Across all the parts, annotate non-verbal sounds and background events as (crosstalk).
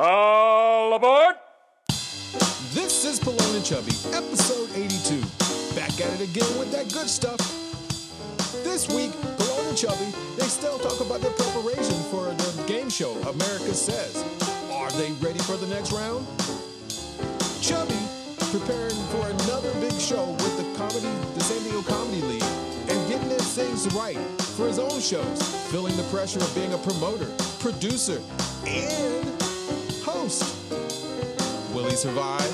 All aboard! This is Pelon and Chubby, episode 82. Back at it again with that good stuff. This week, Pelon and Chubby, they still talk about their preparation for the game show America Says. Are they ready for the next round? Chubby preparing for another big show with the comedy, the San Diego Comedy League, and getting his things right for his own shows, feeling the pressure of being a promoter, producer, and host. Will he survive?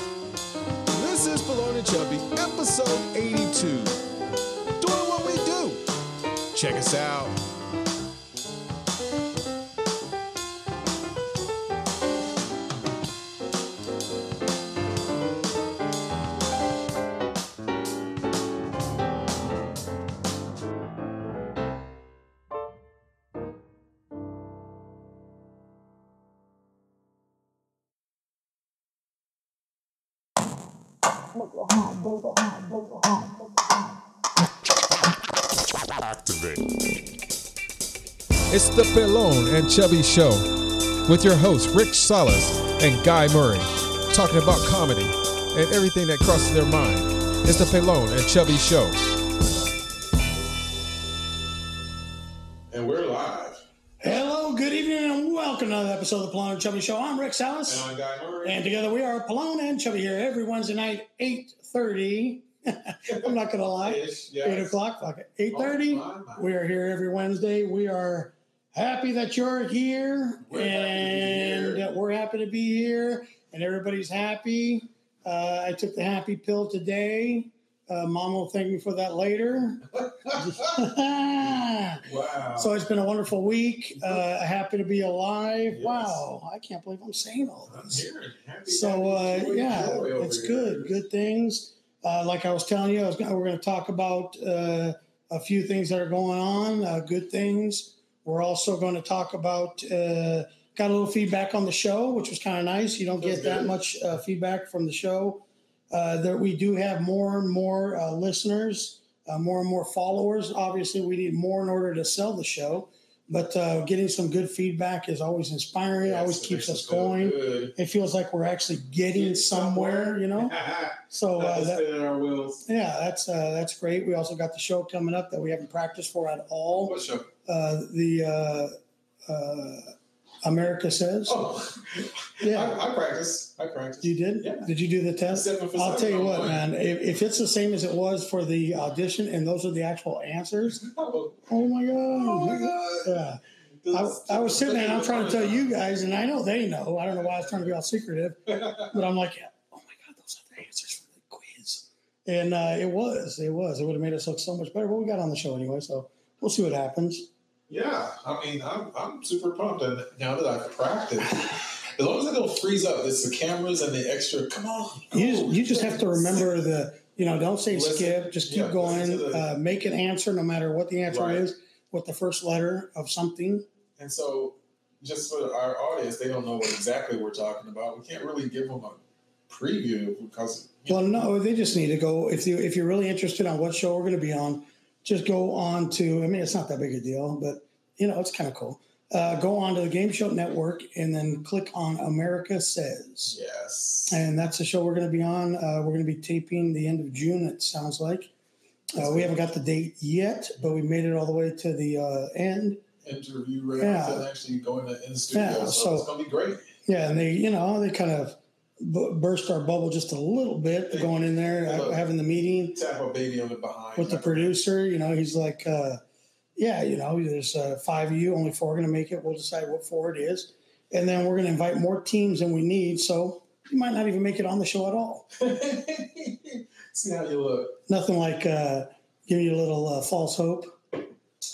This is Baloney Chubby, episode 82. Doing what we do. Check us out. The Pelon and Chubby Show with your hosts Rick Salas and Guy Murray, talking about comedy and everything that crosses their mind. It's the Pelon and Chubby Show. And we're live. Hello, good evening, and welcome to another episode of the Pelon and Chubby Show. I'm Rick Salas, And I'm Guy Murray. and together we are Pelon and Chubby here every Wednesday night, eight thirty. (laughs) I'm not gonna lie, Ish, yes. eight o'clock, fuck it, eight thirty. Oh, my, my. We are here every Wednesday. We are happy that you're here, We're happy to be and here. we're happy to be here, and everybody's happy. Uh, I took the happy pill today. Uh, Mom will thank me for that later. (laughs) (laughs) wow. So it's been a wonderful week. Uh, happy to be alive. Yes. Wow, I can't believe I'm saying all this. Happy, So uh, happy, joy, yeah, joy it's here. good. Good things. Uh, like I was telling you, I was gonna, we're going to talk about uh, a few things that are going on. Uh, good things. We're also going to talk about. Uh, got a little feedback on the show, which was kind of nice. You don't get that much uh, feedback from the show. Uh, that we do have more and more uh, listeners, uh, more and more followers. Obviously, we need more in order to sell the show. But uh, getting some good feedback is always inspiring. Yes, always keeps us going. Good. It feels like we're actually getting somewhere, you know. (laughs) So uh, that, spinning our wheels. yeah, that's uh, that's great. We also got the show coming up that we haven't practiced for at all. What show? Uh, the uh, uh, America says. Oh, Yeah, I, I practice. I practice. you did. Yeah. Did you do the test? I'll tell you what, one. man. If, if it's the same as it was for the audition, and those are the actual answers, (laughs) Oh, oh my god! oh my God. Yeah. I, I was sitting there and I'm trying to tell you guys, and I know they know. I don't know why I was trying to be all secretive, (laughs) but I'm like, oh my God, those are the answers for the quiz. And uh, it was, it was. It would have made us look so much better, but we got on the show anyway, so we'll see what happens. Yeah, I mean, I'm, I'm super pumped. And now that I've practiced, (laughs) as long as I don't freeze up, it's the cameras and the extra. Come on. You just, you just have to remember the, you know, don't say Listen. skip, just keep Yeah, going, the- uh, make an answer no matter what the answer Right. is with the first letter of something. And so, just for our audience, they don't know what exactly we're talking about. We can't really give them a preview because Well, no, they just need to go. If you if you're really interested on what show we're going to be on, just go on to. I mean, it's not that big a deal, but you know, it's kind of cool. Uh, go on to the Game Show Network and then click on America Says, yes, and that's the show we're going to be on. Uh, we're going to be taping the end of June. It sounds like. Uh, we haven't got the date yet, but we made it all the way to the uh, end. interview rounds Yeah. and actually going to, in the studio. Yeah, so, so- it's gonna be great. Yeah, and they, you know, they kind of b- burst our bubble just a little bit They- going in there, look- having the meeting. Tap a baby on the behind with the producer. You know, he's like, uh, yeah, you know, there's uh, five of you, only four are going to make it. We'll decide what four it is. And then we're going to invite more teams than we need. So you might not even make it on the show at all. (laughs) See how you look. Nothing like uh, giving you a little uh, false hope.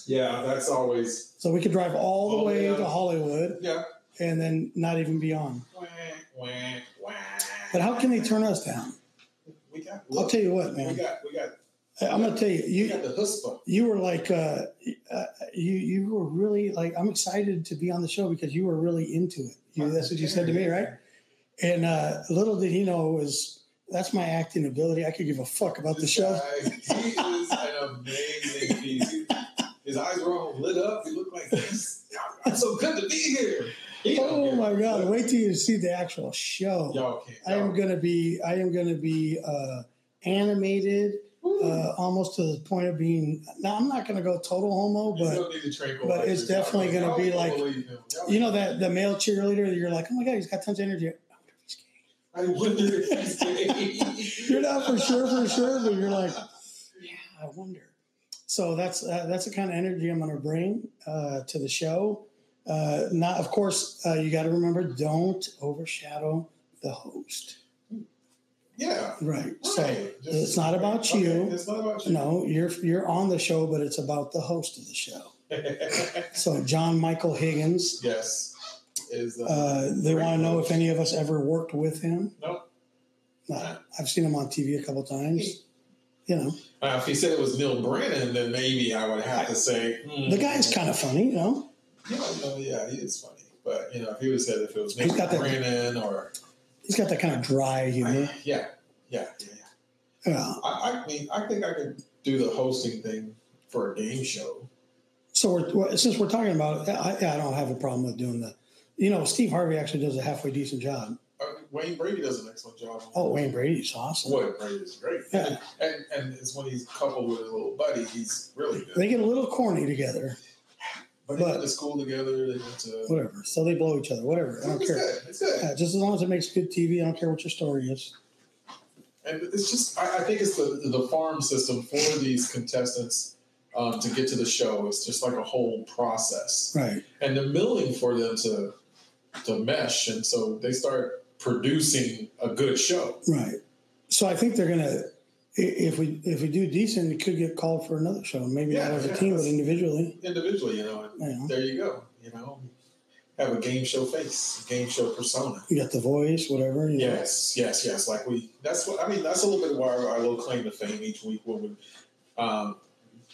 Yeah, that's always So we could drive all the Oh, way yeah. to Hollywood yeah. and then not even be on. Wah, wah, wah. But how can they turn us down? We got. I'll tell you what, We man. got. We got. I'm going to tell you, We you got the you were like uh, uh, you you were really like I'm excited to be on the show because you were really into it. You, that's what you said to me, right? And uh, little did he know it was that's my acting ability. I could give a fuck about the show. guy, he is an amazing piece. His eyes were all lit up. He looked like this. I'm so good to be here. He don't Oh my it. God! Wait till you see the actual show. Y'all can't. I am y'all- gonna be. I am gonna be uh, animated, uh, almost to the point of being. Now I'm not gonna go total homo, but still need to tranquilize but it's definitely gonna Y'all be don't like- Y'all- know that the male cheerleader. that You're like, oh my God, he's got tons of energy. I wonder if. I wonder if he's (laughs) gay. You're not for sure, for sure, but you're like, (laughs) yeah, I wonder. So that's uh, that's the kind of energy I'm going to bring uh, to the show. Uh, not, of course, uh, you got to remember, don't overshadow the host. Yeah. Right. So Right. Just- it's not about okay, you. It's not about you. no, you're you're on the show, but it's about the host of the show. (laughs) So John Michael Higgins. yes. Is uh, Uh, they want to know if any of us ever worked with him. Nope. No, I've seen him on TV a couple times. You know, Uh, if he said it was Neal Brennan, then maybe I would have to say hmm. the guy's kind of funny. You know. Yeah, no, yeah, he is funny. But you know, if he was have said if it was He's Neal got that- Brennan or He's got that kind of dry humor. yeah, yeah, yeah, yeah. Yeah. I, I mean, I think I could do the hosting thing for a game show. So we're, since we're talking about it, I, I don't have a problem with doing the. You know, Steve Harvey actually does a halfway decent job. Uh, Wayne Brady does an excellent job. Oh, Wayne Brady's awesome. Wayne Brady is great. Yeah. And and it's when he's coupled with his little buddy, he's really good. They get a little corny together, They but- went to school together. They went to. whatever. So they blow each other, whatever. I don't It's care. good. It's good. Yeah, just as long as it makes good TV, I don't care what your story is. And it's just, I, I think it's the the farm system for these contestants um, to get to the show. It's just like a whole process, Right. and the milling for them to to mesh, and so they start producing a good show. Right. So I think they're gonna. If we if we do decent, we could get called for another show. Maybe Yeah, not as a yeah, team, but individually. individually, you know. Know, there you go. You know, have a game show face, game show persona. you got the voice, whatever. You know. Yes, yes, yes. Like we, that's what I mean. That's a little bit of our, our little claim to fame each week. Women, um,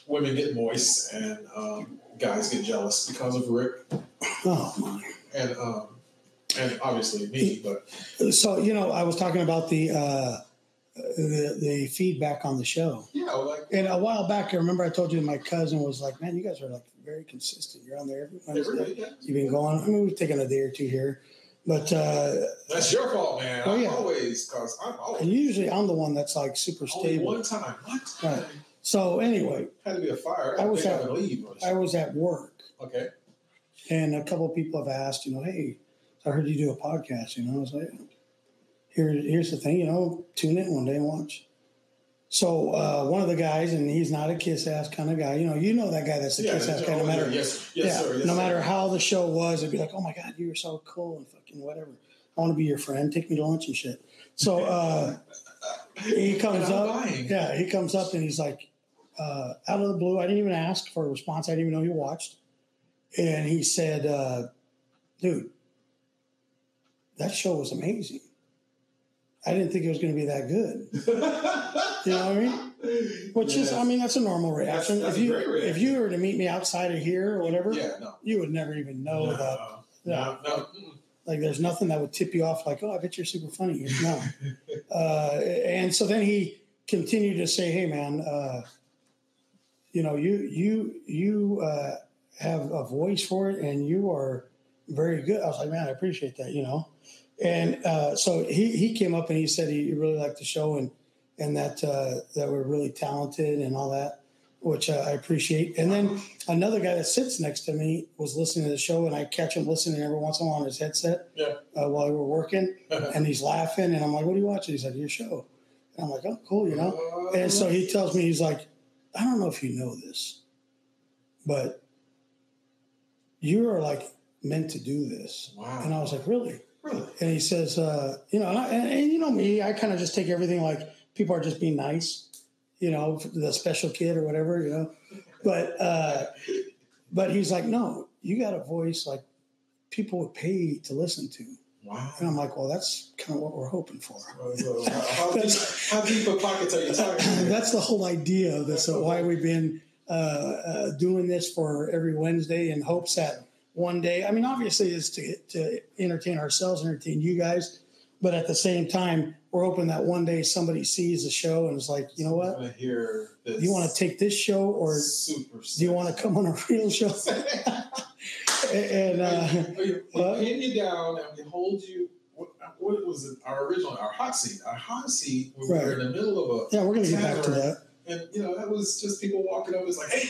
women get moist and um, guys get jealous because of Rick Oh my. and um, and obviously me. But So you know, I was talking about the uh, the the feedback on the show, yeah, like and a while back, I remember I told you my cousin was like, "Man, you guys are like very consistent. You're on there every Wednesday. yeah. You've been going. I mean, we've taken a day or two here, but uh, that's your fault, man. Oh, I'm yeah. always because I'm always and usually I'm the one that's like super stable. only one time. What? Right. So anyway, Had to be a fire. I I was I at- or I was at work, okay. and a couple of people have asked, you know, hey, I heard you do a podcast. You know, I was like, here, here's the thing, you know, tune in one day and watch. So uh, one of the guys, and he's not a kiss ass kind of guy. You know, you know that guy that's a Yeah, kiss ass guy. No oh, matter, yes, yes, yeah, sir. Yes, no sir. matter how the show was, it'd be like, oh my god, you were so cool and fucking whatever. I want to be your friend. Take me to lunch and shit. So (laughs) uh, he comes up. buying. Yeah, he comes up and he's like, uh, out of the blue. I didn't even ask for a response. I didn't even know he watched. And he said, uh, "Dude, that show was amazing. I didn't think it was going to be that good. (laughs) You know what I mean? Which is, I mean, that's a normal reaction. that's if a you reaction. if you were to meet me outside of here or whatever, Yeah, no. you would never even know no, that. no, no. mm. Like, there's nothing that would tip you off. Like, oh, I bet you're super funny. No. (laughs) uh, and so then he continued to say, "Hey, man, uh, you know, you you you uh, have a voice for it, and you are very good." I was like, "Man, I appreciate that." You know, and uh, so he he came up and he said he really liked the show and and that uh, that we're really talented and all that, which uh, I appreciate. And then another guy that sits next to me was listening to the show, and I catch him listening every once in a while on his headset Yeah. uh, while we were working, and he's laughing, and I'm like, "What are you watching?" He's like, "Your show." And I'm like, "Oh, cool," you know. And so he tells me, he's like, "I don't know if you know this, but you are like meant to do this." Wow. And I was like, "Really?" And he says, uh, "You know," and, and, you know me, I kind of just take everything like people are just being nice, you know, the special kid or whatever, you know. But uh, but he's like, "No, you got a voice like people would pay to listen to." Wow. And I'm like, well, that's kind of what we're hoping for. How, how, deep, how deep of pockets are you talking? (laughs) that's the whole idea of this. why we've been uh, uh, doing this for every Wednesday in hopes that one day, I mean, obviously, is to to entertain ourselves, entertain you guys, but at the same time, we're hoping that one day somebody sees the show and is like, you know what? want hear this. Do you want to take this show or super? do you want to come on a real show? (laughs) and uh, we, we pin you down and we hold you. What, what was it? Our original, our hot seat. Our hot seat. We Right. were in the middle of a, yeah, we're gonna get back to that. and you know that was just people walking up. It's like, hey,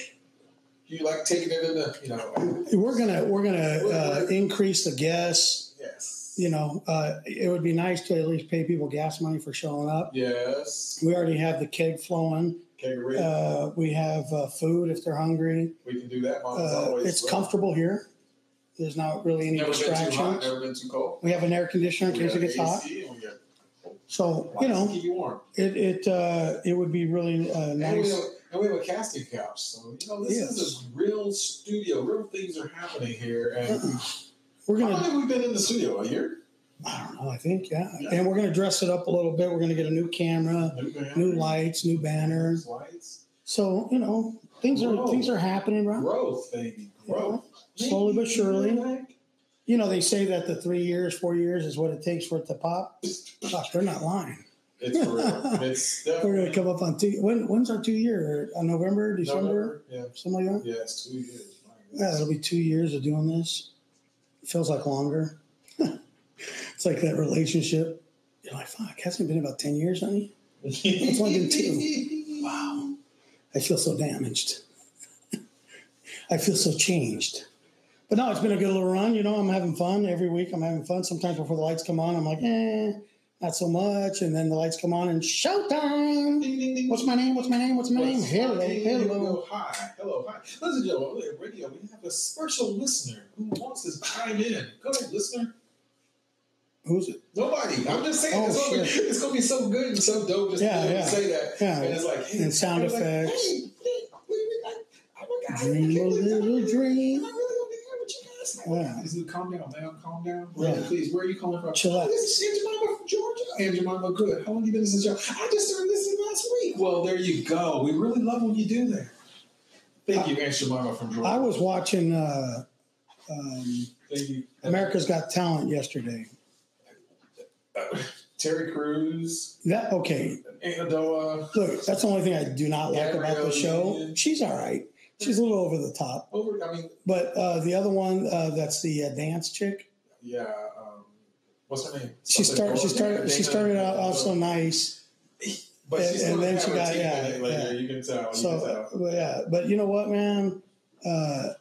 you like taking it in the, you know, We're gonna we're gonna uh, increase the guests. yes, You know, uh, it would be nice to at least pay people gas money for showing up. yes. We already have the keg flowing. Great. Uh, we have uh, food if they're hungry. we can do that. Uh, it's well. comfortable here. There's not really any Never been too hot. distractions. Never been too cold. We have an air conditioner in We case it gets hot. So you know, it it uh, it would be really uh, nice. And we have a casting couch. So, you know, this Yes. is a real studio. Real things are happening here. And we're gonna. How long have we been in the studio? A year? I don't know. I think yeah. Yeah. and we're gonna dress it up a little bit. We're gonna get a new camera, New, new lights, new banners. Lights. So you know, things are things are happening, right? Growth, baby. Growth. Slowly but surely. You know, they say that the three years, four years is what it takes for it to pop. (laughs) Fuck, they're not lying. It's for real. It's (laughs) We're gonna come up on two. When when's our two year? On November, December, November. Yeah. something like that. Yeah, it's two years. Yeah, it'll be two years of doing this. feels like longer. (laughs) it's like that relationship. You're like, fuck, hasn't it been about ten years, honey? It's only been two. (laughs) Wow, I feel so damaged. I feel so changed. But no, it's been a good little run. You know, I'm having fun every week. I'm having fun. Sometimes before the lights come on, I'm like, eh, not so much. And then the lights come on and showtime. Ding, ding, ding. What's my name? What's my name? What's my name? Hello, my name? Here we hello. Hi, hello, hi. Listen, Joe, on the radio, we have a special listener who wants to chime in. Go ahead, listener. Who's it? Nobody. I'm just saying, Oh, it's, gonna be, it's gonna be so good and so dope just Yeah, to yeah. say that. Yeah. And it's like, hey, And sound it's like, effects. hey, hey, wait, wait, I- oh my God, Dream a little (laughs) dream. Am I really gonna be here with you guys? Yeah. Is it calm down, man? Calm down. Yeah. Please, where are you calling from? Chill out. This is Aunt Jemima from Georgia. Aunt Jemima, good. How long you been in show? I just started listening last week. Well, there you go. We really love when you do that. Thank you, Aunt Jemima from Georgia. I was watching uh, um, Thank you. America's Got Talent yesterday. Uh, (clears throat) Terry Crews, That okay? Aunt Adoa, Look, that's the only thing I do not like about the show. She's all right. She's a little over the top. over. I mean, But uh, the other one, uh, that's the uh, dance chick. yeah. Um, what's her name? She started. She started. She started out, out so nice. But she's and then she got- yeah, in it later. yeah. You can tell. You So can tell. uh, yeah. But you know what, man? Uh,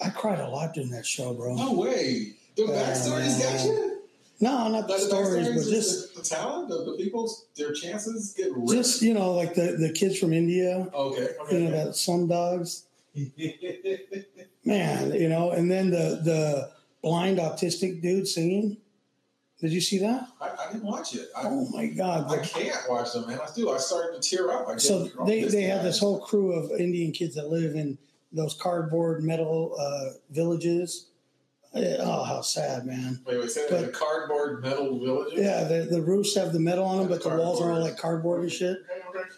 I cried a lot during that show, bro. No way. The backstories got you. No, not the the stories, but just the, the talent of the people, their chances get ripped. just you know, like the the kids from India. okay. Okay. You know that some dogs. (laughs) Man, you know, and then the the blind autistic dude singing. Did you see that? I, I didn't watch it. I, Oh my God! I can't watch them, man. I do. I started to tear up. I So they, they have this whole crew of Indian kids that live in those cardboard metal uh, villages. Oh, how sad, man! Wait, wait. Say but- that the cardboard metal villages. Yeah, the, the roofs have the metal on them, but the walls are all like cardboard and shit.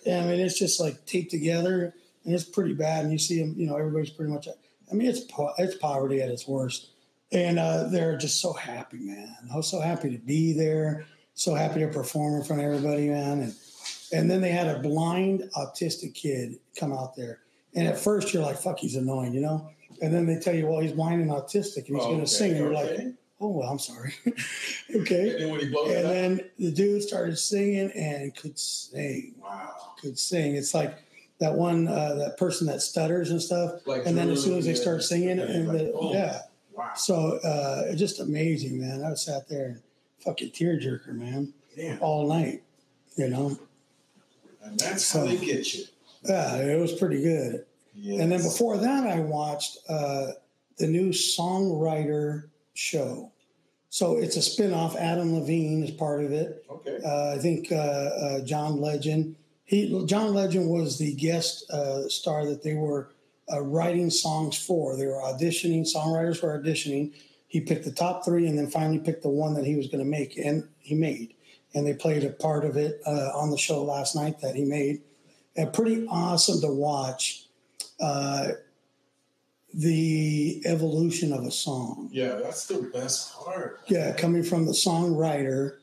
Yeah, I mean it's just like taped together, and it's pretty bad. And you see them, you know, everybody's pretty much. I mean, it's po- it's poverty at its worst, and uh, they're just so happy, man. I was so happy to be there, so happy to perform in front of everybody, man. And and then they had a blind autistic kid come out there, and at first you're like, "Fuck, he's annoying," you know. And then they tell you, "Well, he's blind and autistic, and he's Oh, going to okay, sing," and you're like, "Oh, well, I'm sorry." (laughs) okay. And then when he blows it And then the dude started singing and could sing, wow. could sing. It's like that one, uh, that person that stutters and stuff. Like And then as soon as they yeah, start singing, yeah, and like, the, boom. yeah, Wow. so uh, just amazing, man. I sat there and fucking tearjerker, man, Damn. all night. You know, And that's So- how they get you. yeah, it was pretty good. Yes. And then before that, I watched uh, the new songwriter show. So it's a spin-off. Adam Levine is part of it. Okay. Uh, I think uh, uh, John Legend. He John Legend was the guest uh, star that they were uh, writing songs for. They were auditioning. Songwriters were auditioning. He picked the top three, and then finally picked the one that he was going to make, and he made. And they played a part of it uh, on the show last night that he made. And pretty awesome to watch uh, the evolution of a song. Yeah, that's the best part. Yeah, coming from the songwriter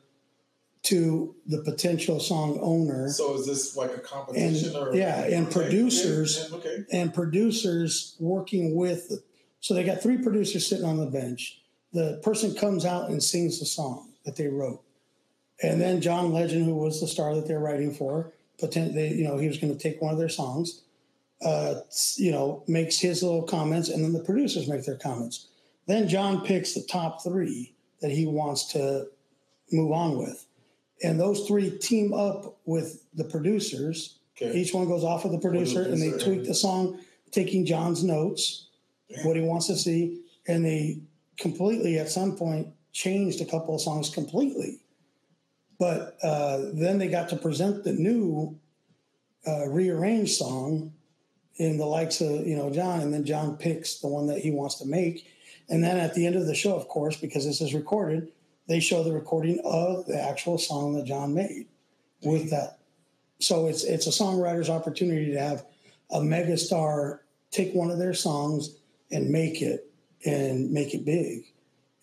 to the potential song owner So is this like a competition And- or yeah, and Okay, producers- Okay. okay. and producers working with So they got three producers sitting on the bench. The person comes out and sings the song that they wrote, and then John Legend, who was the star that they're writing for, pretend they, you know, he was going to take one of their songs, uh, you know, makes his little comments, and then the producers make their comments. Then John picks the top three that he wants to move on with, and those three team up with the producers. Okay. Each one goes off with the producer, and they tweak the song, taking John's notes, Damn. what he wants to see, and they completely at some point changed a couple of songs completely. But uh, then they got to present the new uh, rearranged song in the likes of you know John, and then John picks the one that he wants to make, and then at the end of the show, of course, because this is recorded, they show the recording of the actual song that John made with that. So it's it's a songwriter's opportunity to have a megastar take one of their songs and make it and make it big,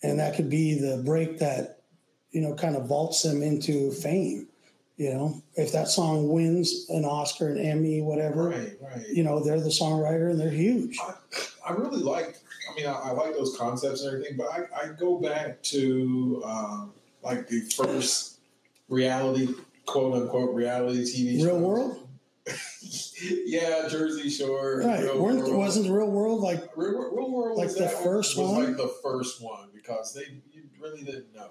and that could be the break that you know kind of vaults them into fame. You know, if that song wins an Oscar, an Emmy, whatever, Right, right. you know, they're the songwriter and they're huge. I really like. I mean, I, I like those concepts and everything, but I, I go back to um, like the first reality, quote unquote, reality TV Real. World, (laughs) yeah, Jersey Shore. right? Real Weren't, World. wasn't the Real World like Real, World- Real World like was the first was one? like the first one because they you really didn't know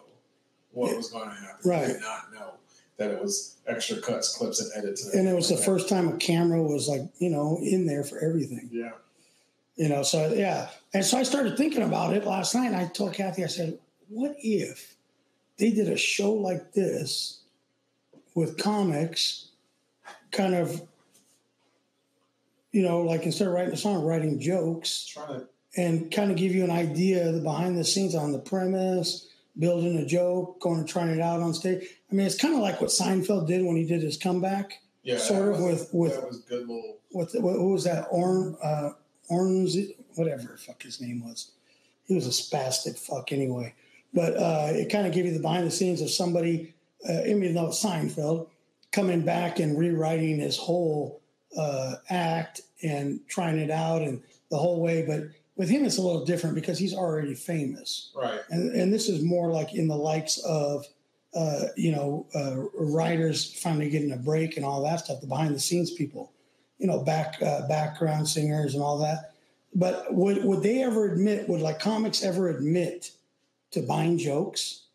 what Yeah. was going to happen. Right. They did not know that it was extra cuts, clips, and edits. and it was the first time a camera was like you know in there for everything. Yeah. you know so yeah and so i started thinking about it last night and i told kathy i said what if they did a show like this with comics kind of you know like instead of writing a song writing jokes Trying to. and kind of give you an idea of the behind the scenes on the premise building a joke going and trying it out on stage i mean it's kind of like what seinfeld did when he did his comeback Yeah. Sort of was- with- with- that was good little. what, what, what was that? Orn, uh, Orns, whatever the fuck his name was. He was a spastic fuck anyway. But uh, it kind of gave you the behind the scenes of somebody, uh, even though it's Seinfeld, coming back and rewriting his whole uh, act and trying it out and the whole way. But with him, it's a little different because he's already famous. Right. And, and this is more like in the likes of, uh, you know, uh, writers finally getting a break and all that stuff, the behind the scenes people, you know, back uh, background singers and all that. But would would they ever admit? Would like comics ever admit to buying jokes,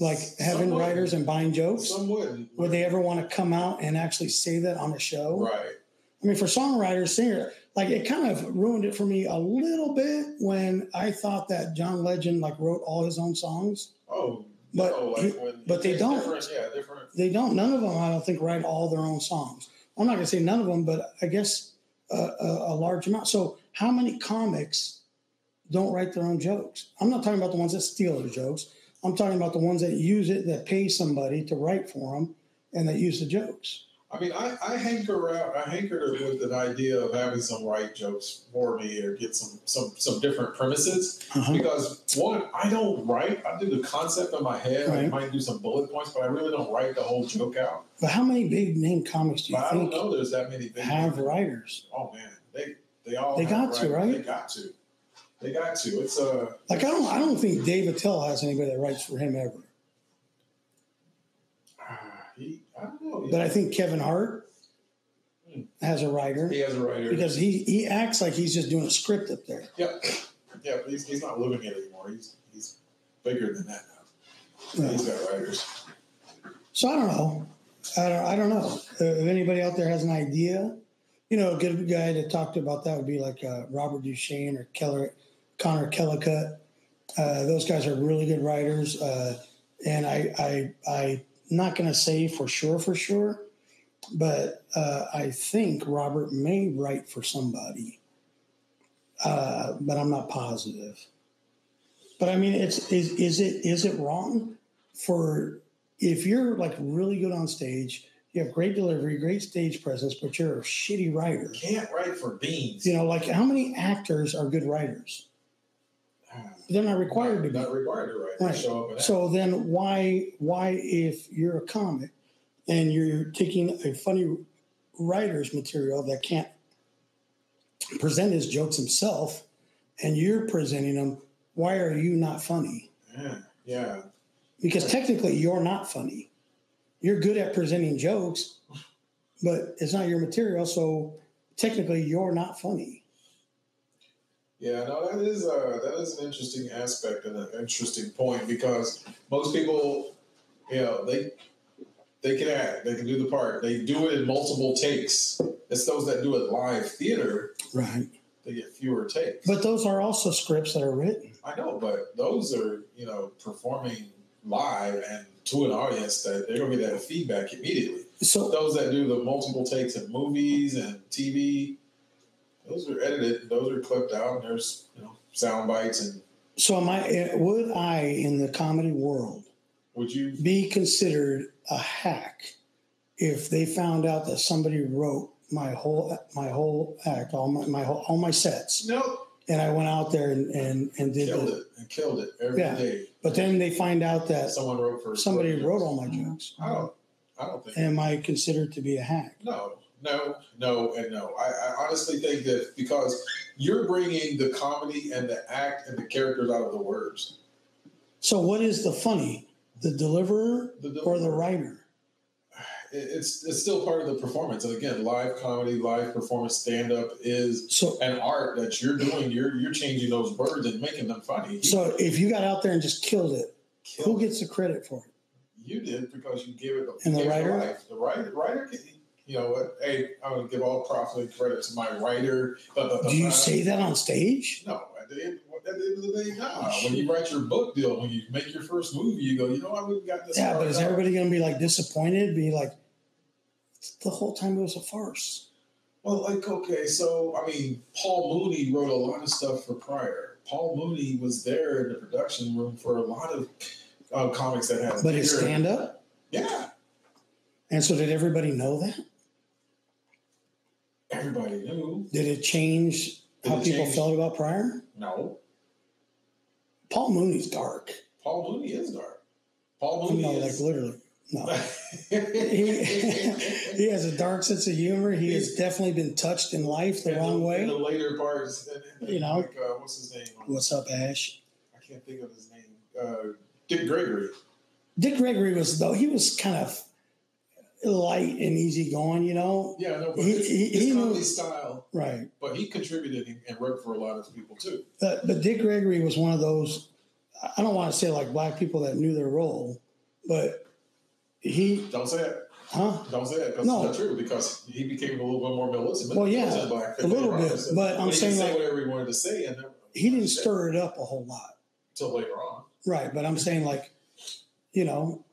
like having Some writers and buying jokes? Some wouldn't. Would they ever want to come out and actually say that on a show? Right. I mean, for songwriters, singer, like it kind of ruined it for me a little bit when I thought that John Legend like wrote all his own songs. Oh. But no, like he- but they don't. Different, yeah, different. They don't. None of them, I don't think, write all their own songs. I'm not going to say none of them, but I guess a, a, a large amount. So, how many comics don't write their own jokes? I'm not talking about the ones that steal their jokes. I'm talking about the ones that use it, that pay somebody to write for them, and that use the jokes. I mean, I, I hanker out. I hankered with an idea of having some right jokes for me, or get some some some different premises. Uh-huh. Because one, I don't write. I do the concept in my head. I might do some bullet points, but I really don't write the whole joke out. But how many big name comics do you But I don't know. There's that many things. have writers? Oh man, they they all They got to, right? They got to. They got to. It's uh, Like I don't, I don't think Dave Attell has anybody that writes for him ever. ah, he. I don't know. But I think Kevin Hart has a writer he has a writer. because he he acts like he's just doing a script up there. Yep. Yeah, but he's, he's not living it anymore. He's he's bigger than that now. Yeah. He's got writers. So I don't know. I don't, I don't know. Uh, if anybody out there has an idea, you know, a good guy to talk to about that would be like uh, Robert Duchesne or Keller, Connor Kellicott. Uh, those guys are really good writers. Uh, and I, I, I'm not going to say for sure, for sure, but uh, I think Robert may write for somebody. Uh, but I'm not positive. But I mean, it's is is it is it wrong for if you're like really good on stage, you have great delivery, great stage presence, but you're a shitty writer. Can't write for beans. You know, like how many actors are good writers? They're not required to be. Not required to write. Right. Show up and So then why why if you're a comic and you're taking a funny writer's material that can't present his jokes himself, and you're presenting them, why are you not funny? Yeah, yeah. Because technically, you're not funny. You're good at presenting jokes, but it's not your material. So technically, you're not funny. Yeah, no, that is uh, that is an interesting aspect and an interesting point because most people, you know, they they can act, they can do the part, they do it in multiple takes. It's those that do it live theater, Right. they get fewer takes. But those are also scripts that are written. I know, but those are you know performing live and to an audience that they're gonna get that feedback immediately. So Those that do the multiple takes in movies and TV, those are edited, those are clipped out, and there's you know sound bites and so am I eh, would I in the comedy world would you be considered a hack if they found out that somebody wrote my whole my whole act, all my, my whole, all my sets, no and I went out there and and, and did killed it. it and killed it every day. Yeah. But then they find out that someone wrote for somebody wrote all my jokes. I don't. I don't think. Am I considered to be a hack? No, no, no, and no. I, I honestly think that because you're bringing the comedy and the act and the characters out of the words. So what is the funny? The deliverer The, the, or the writer? it's it's still part of the performance. And again, live comedy, live performance, stand up is So an art that you're doing. You're you're changing those words and making them funny. so if you got out there and just killed it, who gets the credit for it? You did because you gave it. And the writer? life. The writer, writer, you know what? Hey, I'm gonna give all props and credit to my writer. Blah, blah, blah, Do you say that on stage? No, at the end, at the end of the day, nah. When you write your book deal, when you make your first movie, you go, you know, I would have got this. Yeah, but is out." everybody going to be like disappointed? Be like, the whole time it was a farce. Well, like okay, so I mean, Paul Mooney wrote a lot of stuff for Pryor. Paul Mooney was there in the production room for a lot of uh, comics that had. But bigger- stand up. Yeah, And so did everybody know that? Everybody knew. Did it change Did how it people change? felt about Pryor? No, Paul Mooney's dark. Paul Mooney is dark. Paul Mooney No, like is. literally. No. (laughs) he, (laughs) he has a dark sense of humor. He has definitely been touched in life the wrong In way. the later parts, and- (laughs) You know. like, uh, what's his name? What's up, Ash? I can't think of his name. Uh, Dick Gregory. Dick Gregory was though he was kind of light and easygoing, you know. Yeah, no, but He- his, he- his he comedy style, Right. but he contributed and- wrote for a lot of people too. But but Dick Gregory was one of those. I don't want to say like black people that knew their role, but he, Don't say it. huh? Don't say it because No. it's not true. Because he became a little bit more militant. Well, yeah, a little on. bit, So- but I'm saying, say like, whatever he wanted to say, and He didn't stir it up a whole lot, until later on. right? But I'm saying like, you know,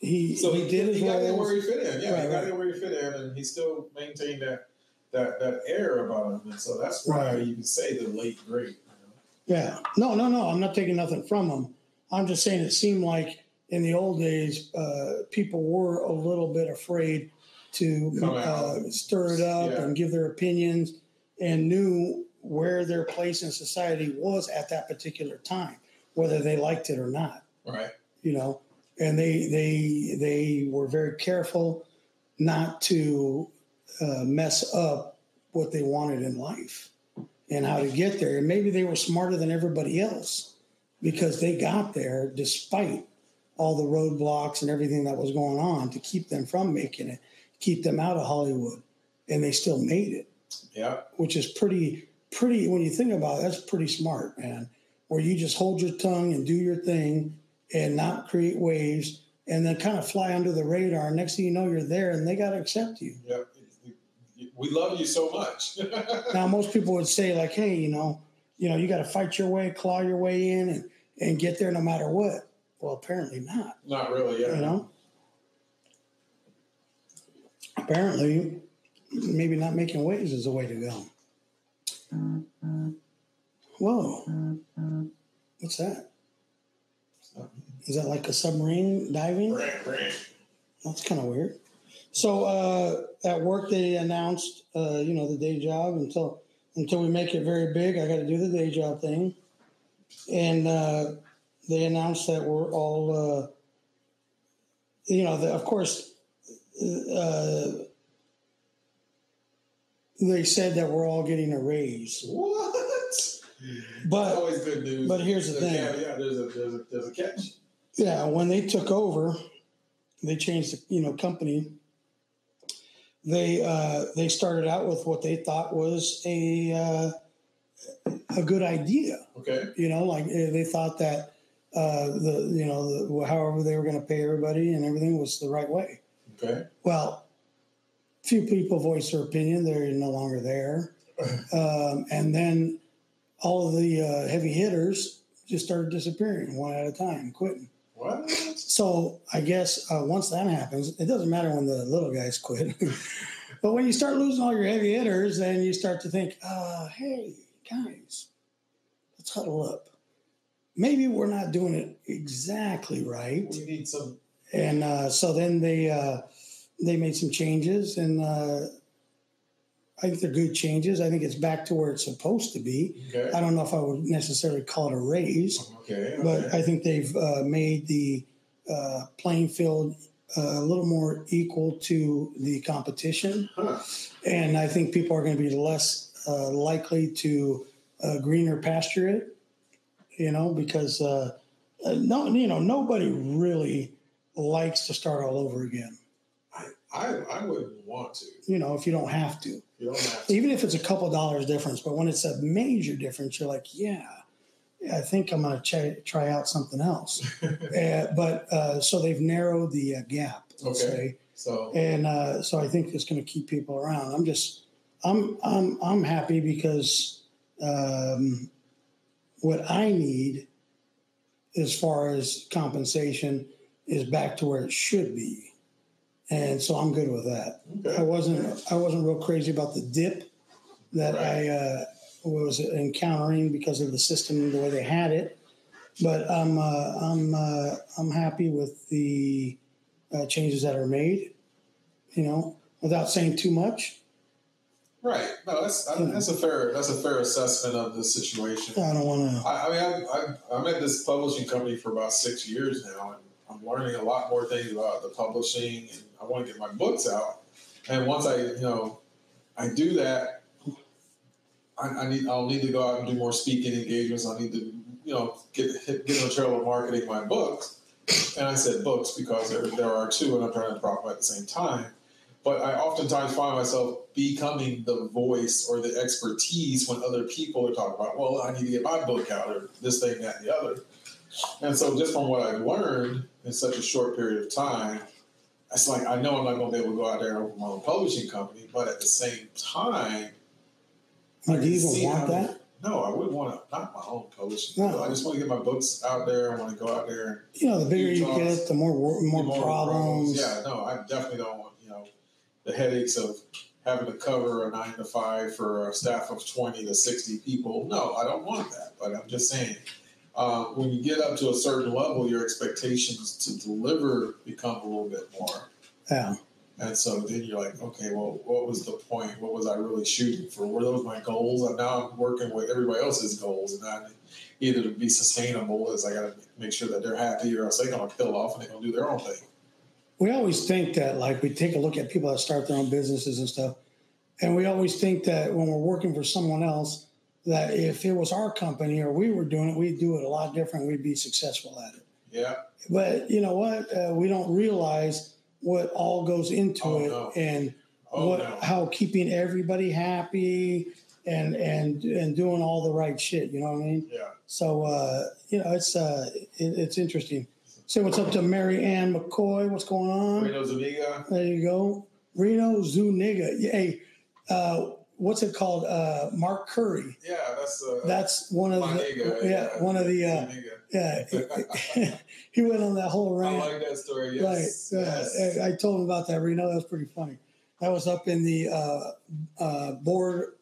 he So he, did his he got in where he fit in. Yeah, Right, he got right. in where he fit in, and he still maintained that that that air about him. And so that's why Right. you can say the late great. You know? Yeah. No, no, no. I'm not taking nothing from him. I'm just saying it seemed like in the old days, uh, people were a little bit afraid to uh, stir it up Yeah. and give their opinions and knew where their place in society was at that particular time, whether they liked it or not, Right. you know. And they they they were very careful not to uh, mess up what they wanted in life and how to get there. And maybe they were smarter than everybody else because they got there despite all the roadblocks and everything that was going on to keep them from making it, keep them out of Hollywood. And they still made it, Yeah. which is pretty, pretty, when you think about it, that's pretty smart, man. Where you just hold your tongue and do your thing and not create waves and then kind of fly under the radar. Next thing you know, you're there and they got to accept you. Yep. We love you so much. (laughs) Now, most people would say like, "Hey, you know, you know, you got to fight your way, claw your way in, and and get there no matter what." Well, apparently not. Not really. Yeah. You know, apparently, maybe not making waves is the way to go. Whoa, what's that? Is that like a submarine diving? That's kind of weird. So uh, at work, they announced, uh, you know, the day job until until we make it very big. I got to do the day job thing, and uh, they announced that we're all, uh, you know, the, of course, uh, they said that we're all getting a raise. What? But always good news. but here's the thing. Yeah, yeah. There's a there's a there's a catch. Yeah, when they took over, they changed the you know company. They uh, they started out with what they thought was a uh, a good idea. Okay. You know, like eh, they thought that uh, the you know the, however they were going to pay everybody and everything was the right way. Okay. Well, few people voiced their opinion; they're no longer there, (laughs) um, and then all of the uh, heavy hitters just started disappearing one at a time, quitting. What? So I guess uh, once that happens, it doesn't matter when the little guys quit. (laughs) but when you start losing all your heavy hitters, then you start to think, uh, hey, guys, let's huddle up. Maybe we're not doing it exactly right. We need some. And uh, so then they uh, they made some changes, and uh, I think they're good changes. I think it's back to where it's supposed to be. Okay. I don't know if I would necessarily call it a raise Okay. but okay. I think they've uh, made the uh, playing field uh, a little more equal to the competition, Huh. and I think people are going to be less uh, likely to uh, greener pasture it. You know, because uh, uh, no, you know, nobody really likes to start all over again. I, I I wouldn't want to. You know, if you don't have to, You don't have to. even if it's a couple dollars difference, but when it's a major difference, you're like, yeah, yeah I think I'm going to try, try out something else. (laughs) uh, but uh, so they've narrowed the uh, gap, let's Okay. say, So and uh, so I think it's going to keep people around. I'm just, I'm, I'm, I'm happy because um, what I need, as far as compensation, is back to where it should be, and so I'm good with that. I wasn't, I wasn't real crazy about the dip that I uh, was encountering because of the system, the way they had it. But I'm, uh, I'm, uh, I'm happy with the uh, changes that are made. You know, without saying too much. Right. No, that's I mean, that's a fair that's a fair assessment of the situation. I don't want to. I, I mean, I, I'm at this publishing company for about six years now, and I'm learning a lot more things about the publishing, and I want to get my books out. And once I, you know, I do that, I, I need I'll need to go out and do more speaking engagements. I need to, you know, get hit, get in the trail of marketing my books. And I said books because there there are two, and I'm trying to about at the same time. But I oftentimes find myself becoming the voice or the expertise when other people are talking about, well, I need to get my book out or this thing, that, and the other. And so, just from what I've learned in such a short period of time, it's like I know I'm not going to be able to go out there and open my own publishing company, but at the same time, I do you even want that? No, I wouldn't want to. Not my own publishing. No. I just want to get my books out there. I want to go out there You know, the bigger you Utah's- get, the more more, more problems. Yeah, no, I definitely don't want you know the headaches of having to cover a nine to five for a staff of twenty to sixty people. No, I don't want that. But I'm just saying, uh, when you get up to a certain level, your expectations to deliver become a little bit more. Yeah. And so then you're like, okay, well, what was the point? What was I really shooting for? Were those my goals? And now I'm working with everybody else's goals, and I either to be sustainable is I got to make sure that they're happy, or else they're gonna peel off and they're gonna do their own thing. We always think that, like, we take a look at people that start their own businesses and stuff, and we always think that when we're working for someone else, that if it was our company or we were doing it, we'd do it a lot different. We'd be successful at it. Yeah, But you know what? Uh, we don't realize what all goes into Oh, it, no. and Oh, what no. how keeping everybody happy and and and doing all the right shit. You know what I mean? yeah. So uh, you know, it's uh, it, it's interesting. Say what's up to Mary Ann McCoy. What's going on? Reno Zuniga. There you go, Reno Zuniga. Hey, uh, what's it called? Uh, Mark Curry. Yeah, that's uh, That's one of the nigga. yeah, one of the uh, yeah. (laughs) he went on that whole I rant. like that story. Yes. Yeah. yes. I I told him about that. Reno, that was pretty funny. That was up in the uh, uh, board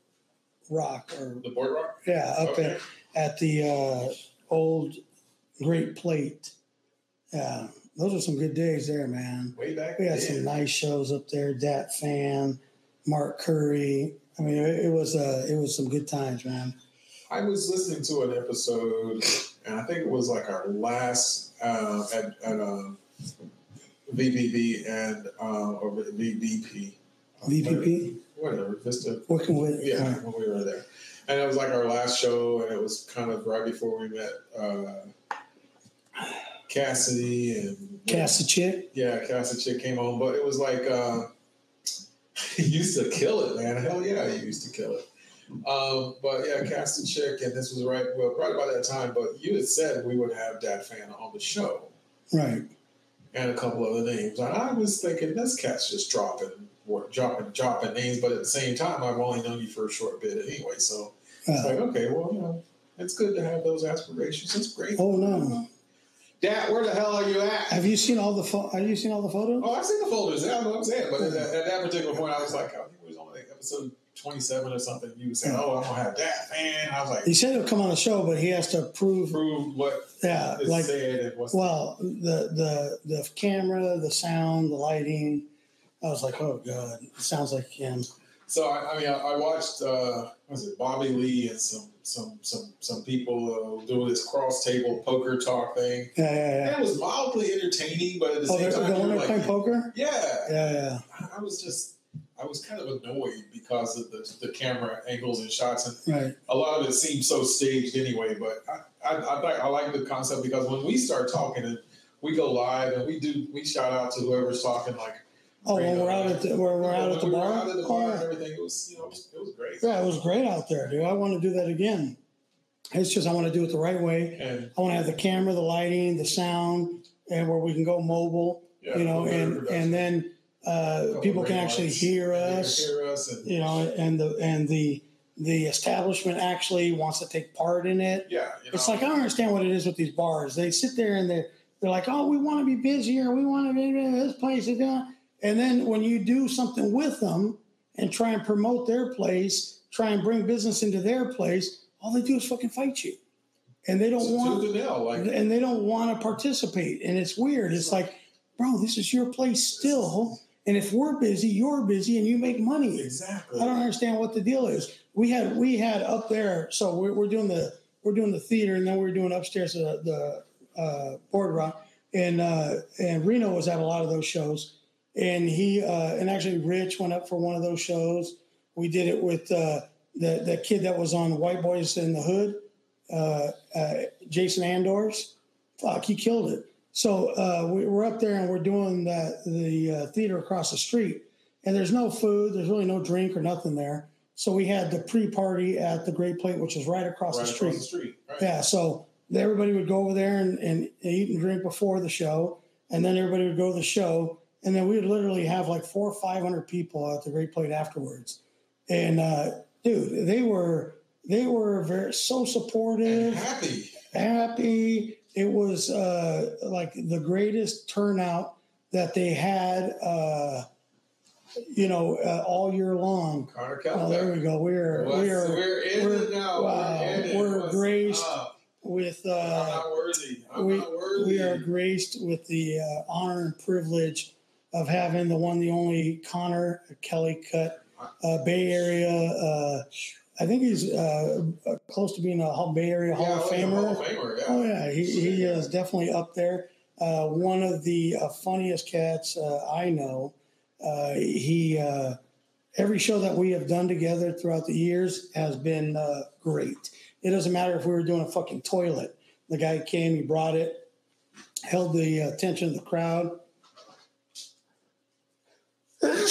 rock, or The board rock. yeah, up Okay. at, at the uh, old Great Plate. Yeah, those are some good days there, man. Way back. We had then. some nice shows up there. Dat Fan, Mark Curry. I mean, it, was uh, it was some good times, man. I was listening to an episode, and I think it was like our last uh, at at um, VBB and uh, or VBP. VPP. whatever Vista. Working with Yeah, uh, when we were there, and it was like our last show, and it was kind of right before we met uh, Cassidy and Cass the chick. Yeah, Cassidy chick came on, but it was like uh, (laughs) he used to kill it, man. Hell yeah, he used to kill it. Um, but yeah, Cassidy chick, and this was right well, right about that time. But you had said we would have Dat Phan on the show Right. and a couple other names. And I was thinking, this cat's just dropping, dropping, dropping names. But at the same time, I've only known you for a short bit anyway. So it's Uh, like, okay, well, you know, it's good to have those aspirations. It's great. oh no. Dad, where the hell are you at? Have you seen all the pho- Have you seen all the photos? Oh, I've seen the folders. Yeah, I know what I'm saying. But at that, at that particular point, I was like, oh, think it was on like episode 27 or something. You were saying, oh, I'm to have Dat Phan. I was like, He said he'll come on the show, but he has to prove. prove what Yeah, is like said and what's well, the the the camera, the sound, the lighting. I was like, oh god, it sounds like him. So I, I mean, I, I watched uh, what was it Bobby Lee and some some some some people uh, doing this cross table poker talk thing. Yeah, yeah, yeah. And it was mildly entertaining, but at the Oh, same time, the one they're playing like, poker. yeah, Yeah, yeah. I- I was just I was kind of annoyed because of the, the camera angles and shots, and Right. a lot of it seemed so staged anyway. But I I, I, I like the concept because when we start talking and we go live and we do we shout out to whoever's talking like. Oh, when we're out at the we're, we're out at the When we were bar. out at the bar and everything. It was you know it was, it was great. Yeah, it was great out there, dude. I want to do that again. It's just I want to do it the right way. And I want to have the camera, the lighting, the sound, and where we can go mobile. yeah, you know, and and then uh, people can actually hear and they can us. Hear us, and You know, and the and the the establishment actually wants to take part in it. yeah, you It's like I don't understand what it is with these bars. They sit there and they're they're like, oh, we want to be busier. We want to be this place is doing. And then when you do something with them and try and promote their place, try and bring business into their place, all they do is fucking fight you, and they don't to want the nail, like and they don't want to participate. And it's weird. It's like, bro, this is your place still. And if we're busy, you're busy, and you make money. exactly. I don't understand what the deal is. We had we had up there, so we're, we're doing the we're doing the theater, and then we're doing upstairs the the uh, board rock, and uh, and Reno was at a lot of those shows, and he uh, and actually Rich went up for one of those shows. We did it with uh, the the kid that was on White Boys in the Hood, uh, uh, Jason Andors. Fuck, he killed it. So uh, we, we're up there and we're doing the the uh, theater across the street, and there's no food, there's really no drink or nothing there. So we had the pre-party at the Great Plate, which is right across right the street. across the street. Right? Yeah, so everybody would go over there and, and eat and drink before the show, and then everybody would go to the show, and then we would literally have like four or five hundred people at the Great Plate afterwards. And uh, dude, they were they were very so And supportive, happy. happy. It was uh, like the greatest turnout that they had, uh, you know, uh, all year long. Connor Oh, there we go. We're What's- we're we're in we're- it now. wow, we're we're graced up? with. I'm Uh, not worthy. I'm we, not worthy. we are graced with the uh, honor and privilege of having the one, the only Connor Kelly Cut uh, Bay Area. Uh, I think he's uh, close to being a Hall- Bay Area Hall yeah, of oh, Famer. Hall of Famer. Yeah. Oh yeah, he, he is definitely up there. Uh, one of the uh, funniest cats uh, I know. Uh, he uh, every show that we have done together throughout the years has been uh, great. It doesn't matter if we were doing a fucking toilet. The guy came, he brought it, held the attention of the crowd. (coughs)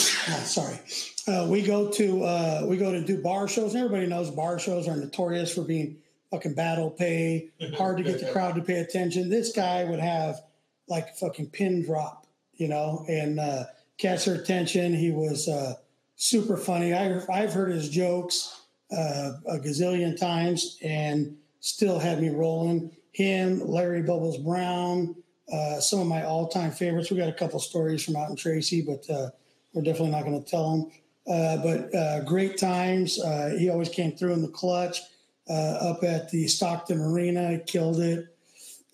Sorry. Uh, we go to uh, we go to do bar shows. Everybody knows bar shows are notorious for being fucking battle pay, hard to get the crowd to pay attention. This guy would have like fucking pin drop, you know, and uh, catch their attention. He was uh, super funny. I, I've heard his jokes uh, a gazillion times and still had me rolling. Him, Larry Bubbles Brown, uh, some of my all time favorites. We got a couple stories from out in Tracy, but uh, we're definitely not going to tell him. Uh, but uh, great times. Uh, he always came through in the clutch uh, up at the Stockton Arena, killed it.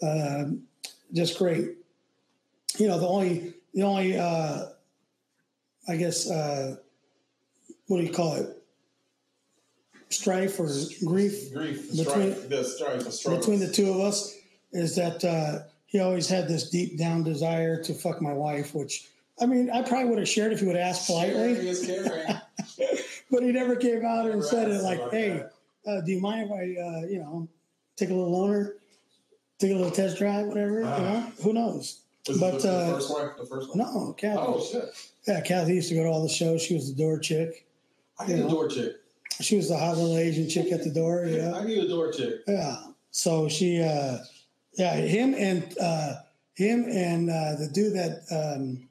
Um, just great. You know, the only, the only, uh, I guess, uh, what do you call it? Strife or grief Grief, Between- strife, the strife, the struggle. between the two of us is that uh, he always had this deep down desire to fuck my wife, which I mean, I probably would have shared if he would have asked politely. Caring. (laughs) but he never came out and said it like, "Hey, uh, do you mind if I, uh, you know, take a little loner, take a little test drive, whatever? you Ah. know, who knows? But, the, uh, the first one? The first one? No, Kathy. Oh shit! Yeah, Kathy used to go to all the shows. She was the door chick. I need Yeah. a door chick. She was the hot little Asian chick at the door. (laughs) Yeah, I need a door chick. yeah. So she, uh, yeah, him and uh, him and uh, the dude that, um,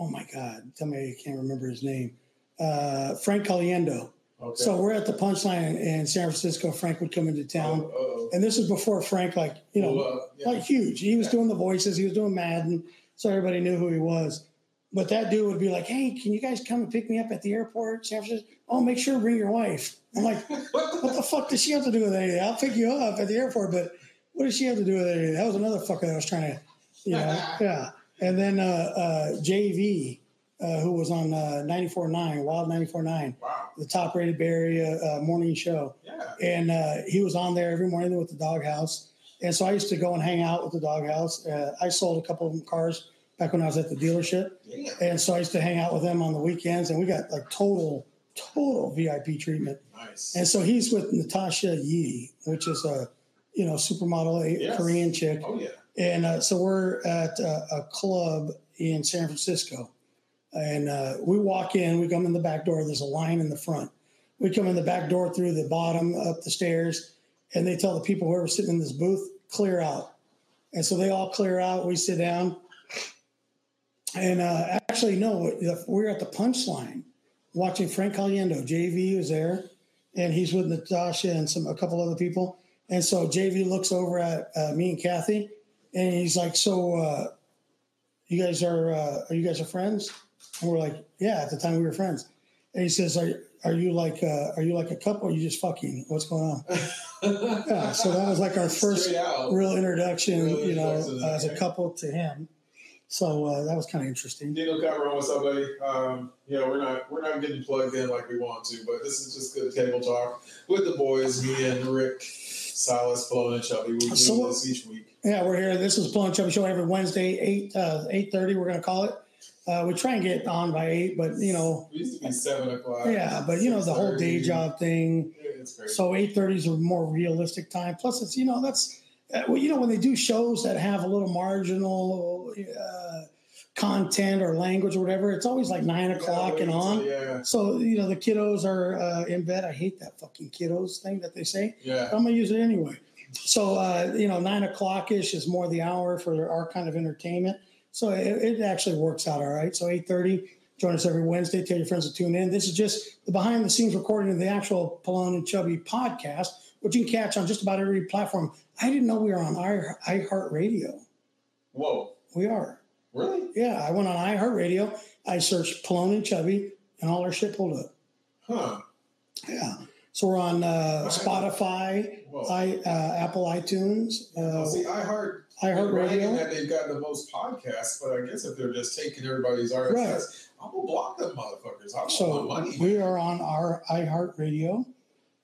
oh my God, tell me I can't remember his name. Uh, Frank Caliendo. Okay. So we're at the punchline in San Francisco. Frank would come into town, Uh-oh. and this was before Frank, like you know, Well, uh, yeah. like huge. He was Yeah. doing the voices. He was doing Madden, so everybody knew who he was. But that dude would be like, "Hey, can you guys come and pick me up at the airport, San Francisco? Oh, make sure to bring your wife." I'm like, "What the fuck does she have to do with anything? I'll pick you up at the airport, but what does she have to do with anything?" That was another fucker that was trying to, you know, (laughs) yeah. And then uh, uh, JV, uh, who was on uh, 94.9, Wild 94.9, wow. the top rated Bay Area uh, morning show Yeah. and uh, he was on there every morning with the doghouse. And so I used to go and hang out with the doghouse. Uh, I sold a couple of cars back when I was at the dealership, Damn. and so I used to hang out with them on the weekends, and we got like total, total VIP treatment. Nice. And so he's with Natasha Yi, which is a, you know, supermodel a Yes. Korean chick, oh yeah. And uh, so we're at a, a club in San Francisco, and uh, we walk in. We come in the back door. There's a line in the front. We come in the back door through the bottom up the stairs, and they tell the people who are sitting in this booth clear out. And so they all clear out. We sit down, and uh, actually, no, we're at the punchline watching Frank Caliendo. JV was there, and he's with Natasha and some a couple other people. And so JV looks over at uh, me and Kathy, and he's like, "So, uh, you guys are uh, are you guys are friends?" And we're like, "Yeah." At the time, we were friends. And he says, "Are are you like uh, are you like a couple? Or are you just fucking? What's going on?" (laughs) Yeah. So that was like our first real introduction, Real you know, introduction, as a couple to him. So uh, that was kind of interesting. You Dino Cameron, what's up, buddy? Um, yeah, we're not we're not getting plugged in like we want to, but this is just good table talk with the boys, me and Rick, Silas, Malone, and Chubby. We do So this each week. Yeah, we're here. This is Pull and Chubby Show every Wednesday, eight uh, eight thirty. We're gonna call it. Uh, we try and get on by eight, but you know, We used to be seven o'clock. yeah, but you know the whole day job thing. Yeah, it's great. So eight thirty is a more realistic time. Plus, it's you know that's uh, well, you know when they do shows that have a little marginal uh, content or language or whatever, it's always like nine o'clock Yeah, and on. Yeah, So you know the kiddos are uh, in bed. I hate that fucking kiddos thing that they say. yeah. I'm gonna use it anyway. So uh, you know, nine o'clock ish is more the hour for our kind of entertainment. So it, it actually works out all right. So eight thirty, join us every Wednesday. Tell your friends to tune in. This is just the behind the scenes recording of the actual Pelon and Chubby podcast, which you can catch on just about every platform. I didn't know we were on i iHeartRadio. Whoa, We are. Really? Yeah, I went on iHeartRadio. I searched Pelon and Chubby, and all our shit pulled up. Huh? Yeah. So we're on uh, Spotify, I, uh, Apple iTunes, uh, see, I heard bragging iHeartRadio. that they've got the most podcasts, but I guess if they're just taking everybody's RSS, Right. I'm gonna block them motherfuckers. I want So my money. we are on our iHeartRadio,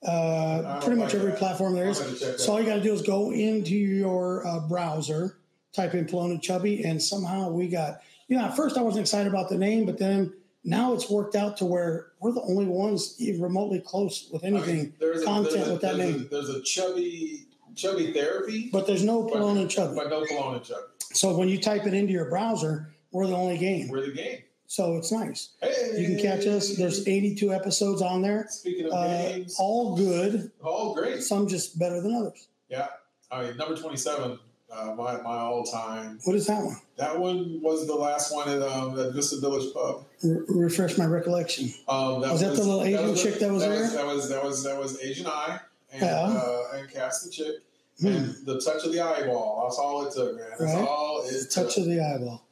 uh, pretty much every that. platform there is. So all you got to do is go into your uh, browser, type in Polona Chubby, and somehow we got. You know, at first I wasn't excited about the name, but then now it's worked out to where we're the only ones even remotely close with I mean, anything. there's a, content there's a, with that there's name. A, there's a chubby, chubby therapy, But there's no but, Polona Chubby. but no cologne chubby. So when you type it into your browser, we're the only game. We're the game. So it's nice. Hey, You can catch us. There's 82 episodes on there. Speaking of Uh, games, all good. all great. Some just better than others. Yeah, I mean number twenty-seven, uh, my my all-time. What is that one? That one was the last one at um, at Vista Village Pub. R- refresh my recollection. Um, Was that the little Asian chick that was that there? Was, that was that was that was Asian Eye and Yeah. uh, and Cass the chick Hmm. and the touch of the eyeball. That's all it took, man. That's Right. all it Touch took. of the eyeball.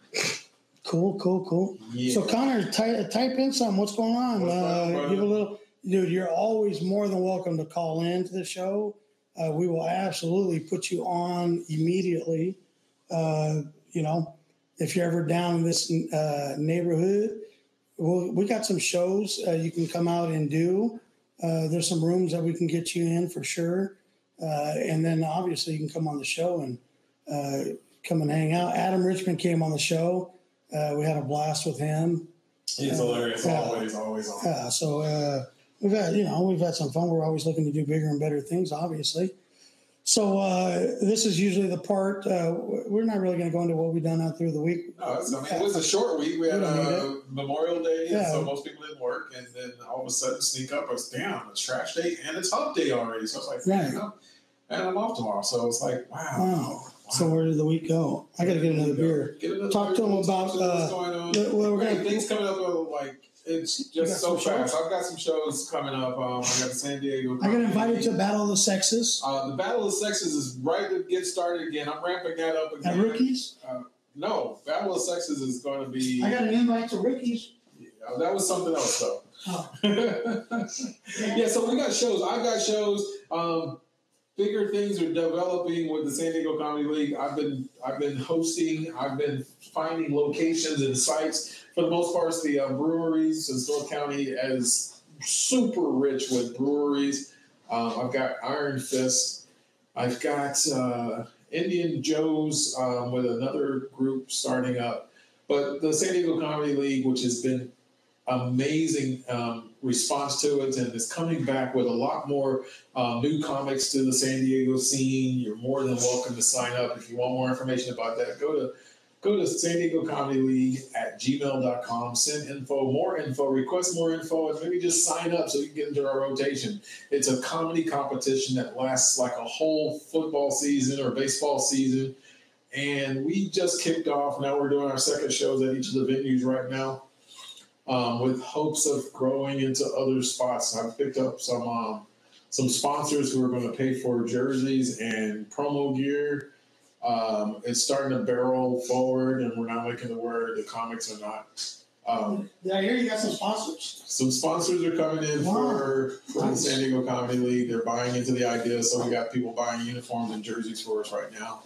Cool, cool, cool. Yeah. So Connor, ty- type in something. What's going on? What's uh, give a little, dude. You're always more than welcome to call in to the show. Uh, we will absolutely put you on immediately. Uh, you know, if you're ever down in this uh, neighborhood, we'll, we got some shows uh, you can come out and do. Uh, there's some rooms that we can get you in for sure. Uh, and then obviously you can come on the show and uh, come and hang out. Adam Richmond came on the show. Uh, we had a blast with him. He's hilarious. Always, always on. Yeah, so uh, we've had you know we've had some fun. We're always looking to do bigger and better things, obviously. So uh, this is usually the part uh, we're not really going to go into what we've done out through the week. No, I mean, it was a short week. We had We uh, Memorial Day, Yeah. so most people didn't work, and then all of a sudden sneak up, it's damn, it's trash day and it's hump day already. So it's like, Right. you know, and I'm off tomorrow, so it's like, wow. Wow. So where did the week go? I got to get another beer. Get another Talk to beer. them about, What's uh, going on. the- well, we're gonna- things coming up. Like it's just so fast. shows? I've got some shows coming up. Um, I got the San Diego. I got invited to Battle of the Sexes Uh, the Battle of the Sexes is right to get started again. I'm ramping that up at again. Rookies. No, Battle of the Sexes is going to be. I got an invite to Rookies. Yeah, that was something else though. Oh. (laughs) yeah, so we got shows. I've got shows. Um, bigger things are developing with the San Diego Comedy League. I've been I've been hosting. I've been finding locations and sites. For the most part, the uh, breweries. Since North County is super rich with breweries. Um, I've got Iron Fist. I've got uh, Indian Joe's um, with another group starting up. But the San Diego Comedy League, which has been amazing um, response to it and is coming back with a lot more uh, new comics to the San Diego scene. You're more than welcome to sign up. If you want more information about that, go to go to San Diego Comedy League at gmail.com. Send info, more info, request more info, and maybe just sign up so you can get into our rotation. It's a comedy competition that lasts like a whole football season or baseball season. And we just kicked off. Now we're doing our second shows at each of the venues right now um, with hopes of growing into other spots. I've picked up some um, some sponsors who are going to pay for jerseys and promo gear. Um, it's starting to barrel forward, and we're not making the word the comics are not. Um, Did I hear you got some sponsors? some sponsors are coming in for, for the San Diego Comedy League. They're buying into the idea, so we got people buying uniforms and jerseys for us right now.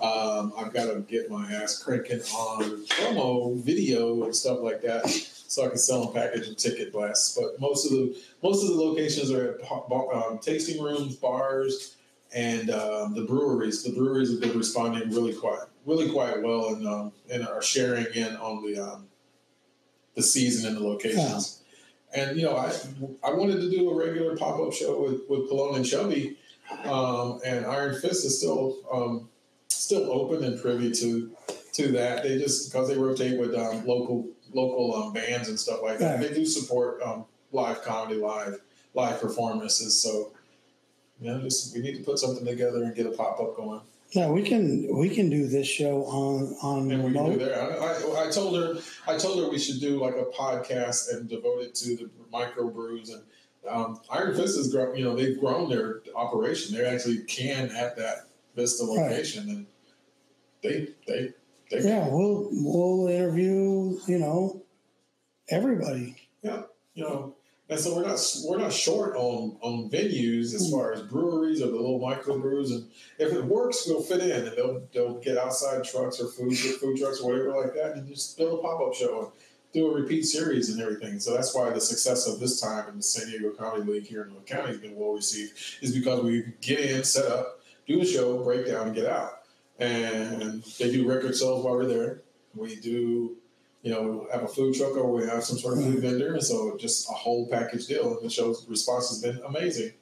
Um, I've got to get my ass cranking on promo, video, and stuff like that, so I can sell them package and ticket blasts. But most of the most of the locations are at um, tasting rooms, bars, and um, the breweries. The breweries have been responding really quite really quite well, and um, and are sharing in on the um, the season and the locations. And you know, I I wanted to do a regular pop up show with with Pelon and Chubby, um, and Iron Fist is still um, still open and privy to to that. They just because they rotate with um, local local um, bands and stuff like that. Right. They do support um, live comedy, live live performances. So you know, just we need to put something together and get a pop up going. Yeah, we can we can do this show on on And we can do remote. there. I, I, I told her, I told her we should do like a podcast and devote it to the microbrews and um, Iron Fist has grown. You know, they've grown their operation. They actually can at that Vista Right. location, and they they they Yeah, we'll we'll interview you know everybody. you know. And so we're not we're not short on on venues as hmm. far as breweries or the little microbrews, and if it works, we'll fit in, and they'll they'll get outside trucks or food food trucks or whatever like that, and just build a pop up show and do a repeat series and everything. So that's why the success of this time in the San Diego Comedy League here in North County has been well received, is because we get in, set up, do a show, break down, and get out. And they do record sales while we're there. We do you know, we have a food truck or we have some sort of food vendor, and so just a whole package deal. And the show's response has been amazing.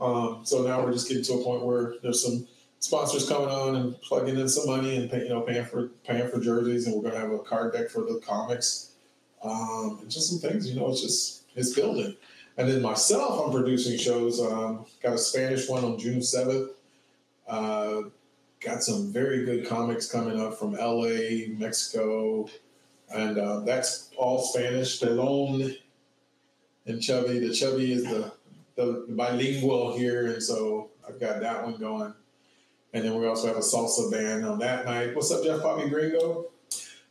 Um, so now we're just getting to a point where there's some sponsors coming on and plugging in some money and pay, you know paying for paying for jerseys, and we're going to have a card deck for the comics, um, and just some things. You know, it's just it's building. And then myself, I'm producing shows. Um, got a Spanish one on June seventh. Uh, got some very good comics coming up from LA, Mexico, and uh, that's all Spanish. Pelon and Chubby. The Chubby is the, the bilingual here, and so I've got that one going. And then we also have a salsa band on that night. What's up, Jeff Bobby Gringo?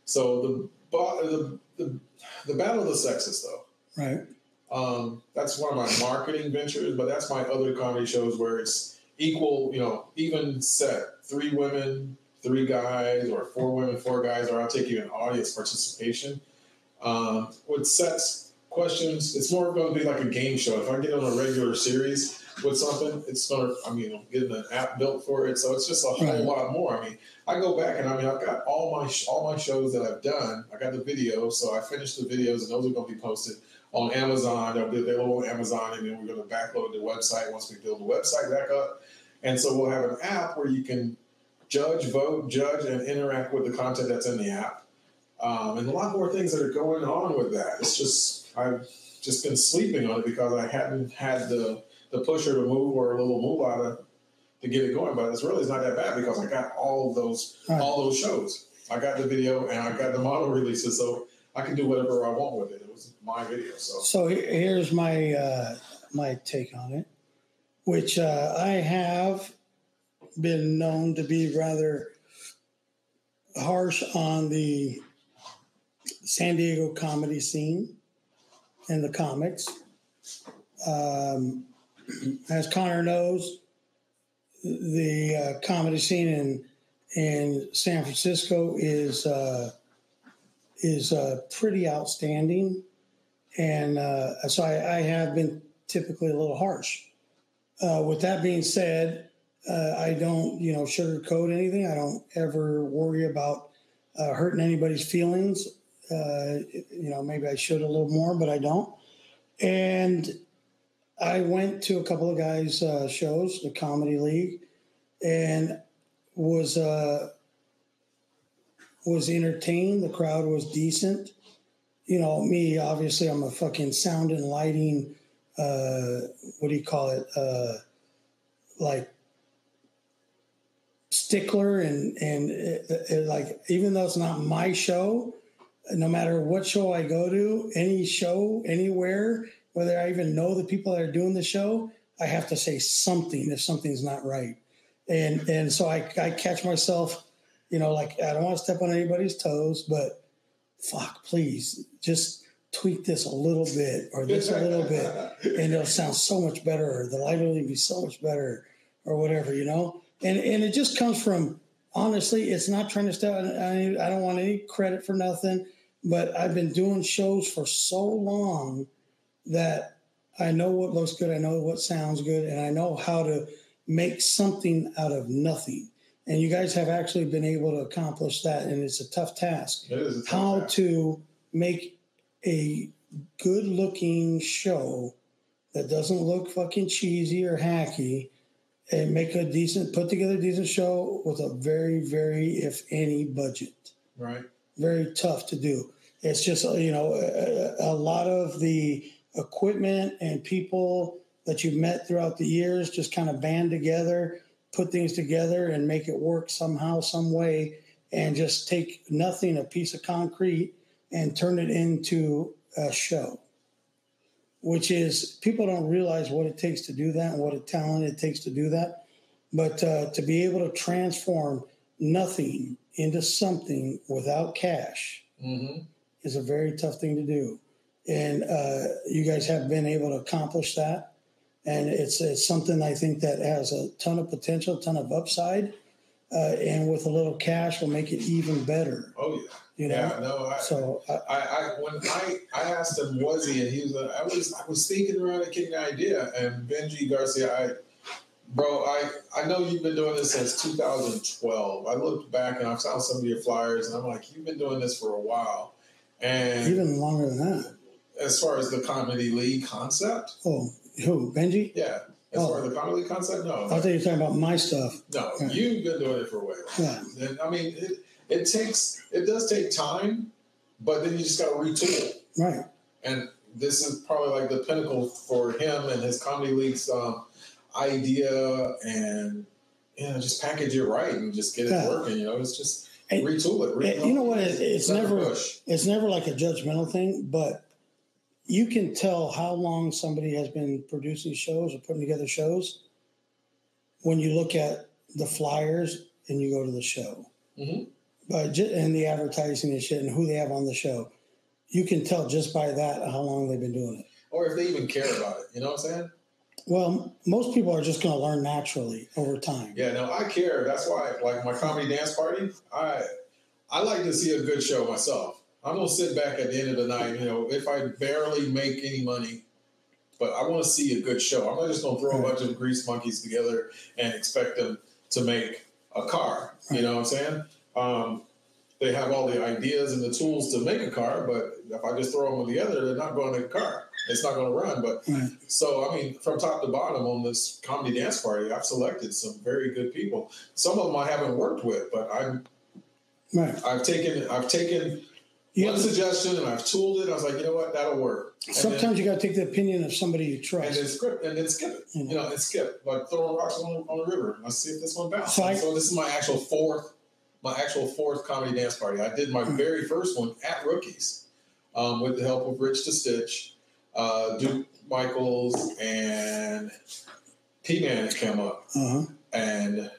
So the the the, the battle of the sexes, though. Right. Um, that's one of my marketing ventures, but that's my other comedy shows where it's equal, you know, even set. Three women, three guys, or four women, four guys, or I'll take you even audience participation. Um, with sets questions. It's more going to be like a game show. If I get on a regular series with something, it's going to. I mean, I'm getting an app built for it, so it's just a whole Right. lot more. I mean, I go back and I mean, I've got all my all my shows that I've done. I got the videos, so I finished the videos, and those are going to be posted on Amazon. They'll be available on Amazon, and then we're going to backload the website once we build the website back up. And so we'll have an app where you can judge, vote, judge, and interact with the content that's in the app. Um, and a lot more things that are going on with that. It's just I've just been sleeping on it because I hadn't had the the pusher to move or a little move out of to get it going. But it's really it's not that bad because I got all those Right. all those shows. I got the video and I got the model releases, so I can do whatever I want with it. It was my video, so So here's my uh, my take on it, which uh, I have been known to be rather harsh on the San Diego comedy scene and the comics. Um, as Connor knows, the uh, comedy scene in in San Francisco is uh, is uh, pretty outstanding and uh, so I, I have been typically a little harsh. Uh, with that being said, uh, I don't, you know, sugarcoat anything. I don't ever worry about uh, hurting anybody's feelings. Uh, you know, maybe I should a little more, but I don't. And I went to a couple of guys' uh, shows, the Comedy League, and was uh, was entertained. The crowd was decent you know, me, obviously, I'm a fucking sound and lighting, uh, what do you call it? Uh, like stickler and, and it, it, like, even though it's not my show, no matter what show I go to, any show, anywhere, whether I even know the people that are doing the show, I have to say something if something's not right. And, and so I, I catch myself, you know, like I don't want to step on anybody's toes, but fuck, please just tweak this a little bit or this a little bit, and it'll sound so much better, or the light will be so much better, or whatever, you know. And and it just comes from honestly, it's not trying to step. I, I don't want any credit for nothing, but I've been doing shows for so long that I know what looks good, I know what sounds good, and I know how to make something out of nothing. And you guys have actually been able to accomplish that, and it's a tough task it is how task. to make a good looking show that doesn't look fucking cheesy or hacky and make a decent put together a decent show with a very very if any budget. Right. very tough to do. It's just uh, you know a, a lot of the equipment and people that you've met throughout the years just kind of band together put things together and make it work somehow some way and just take nothing a piece of concrete and turn it into a show which is people don't realize what it takes to do that and what a talent it takes to do that. But uh, to be able to transform nothing into something without cash Mm-hmm. is a very tough thing to do. And uh, you guys have been able to accomplish that. And it's, it's something i think that has a ton of potential ton of upside uh, and with a little cash will make it even better Oh yeah. you know Yeah. No. I, so I, I, I when I, I asked him was he and he was like, I was I was thinking around and getting an idea and Benji Garcia I bro I I know you've been doing this since 2012 I looked back and I found some of your flyers and I'm like you've been doing this for a while and even longer than that as far as the comedy league concept oh who benji yeah as Oh. far as the comedy concept no i thought you were talking about my stuff no Yeah. you've been doing it for a while. yeah and I mean it it takes it does take time but then you just got to retool right and this is probably like the pinnacle for him and his comedy league's um, idea and you know just package it right and just get it Yeah. working you know it's just And- retool it re- and you know what, it- it's Sucker never- push. it's never like a judgmental thing, but you can tell how long somebody has been producing shows or putting together shows when you look at the flyers and you go to the show. Mhm. But ju- and the advertising and shit and who they have on the show, you can tell just by that how long they've been doing it. or if they even care about it you know what i'm saying Well, most people are just going to learn naturally over time. yeah no i care that's why like my comedy dance party i i like to see a good show myself I'm gonna sit back at the end of the night. You know, if I barely make any money, but I want to see a good show. I'm not just gonna throw a bunch of grease monkeys together and expect them to make a car. You know what I'm saying? Um, they have all the ideas and the tools to make a car, but if I just throw them together, they're not going to make a car. It's not going to run. But Right. so, I mean, from top to bottom on this comedy dance party, I've selected some very good people. Some of them I haven't worked with, but I'm Right. I've taken I've taken one have, suggestion and I've tooled it. I was like, you know what, that'll work. And then- sometimes you got to take the opinion of somebody you trust. and then skip and then skip it. Mhm. You know, and skip like throwing rocks on, on the river. Let's see if this one bounces. So I- so this is my actual fourth, my actual fourth comedy dance party. I did my Hmm. very first one at Rookies, um, with the help of Rich to Stitch, uh, Duke Michaels, and P Man came up, Uh huh. and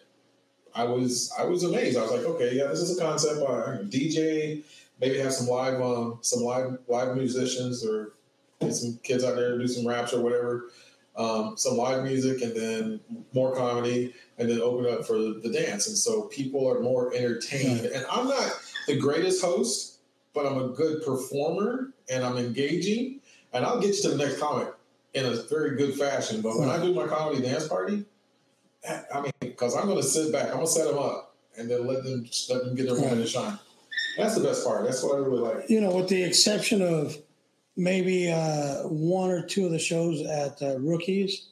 I was I was amazed. I was like, okay, yeah, this is a concept. I DJ, maybe have some live um some live live musicians or get some kids out there to do some raps or whatever. Um, some live music and then more comedy and then open up for the dance. And so people are more entertained. And I'm not the greatest host, but I'm a good performer and I'm engaging. And I'll get you to the next comic in a very good fashion. But when I do my comedy dance party, I mean, because I'm going to sit back, I'm going to set them up and then let them let them get their moment to shine. That's the best part. That's what I really like. You know, with the exception of maybe uh, one or two of the shows at uh, rookies,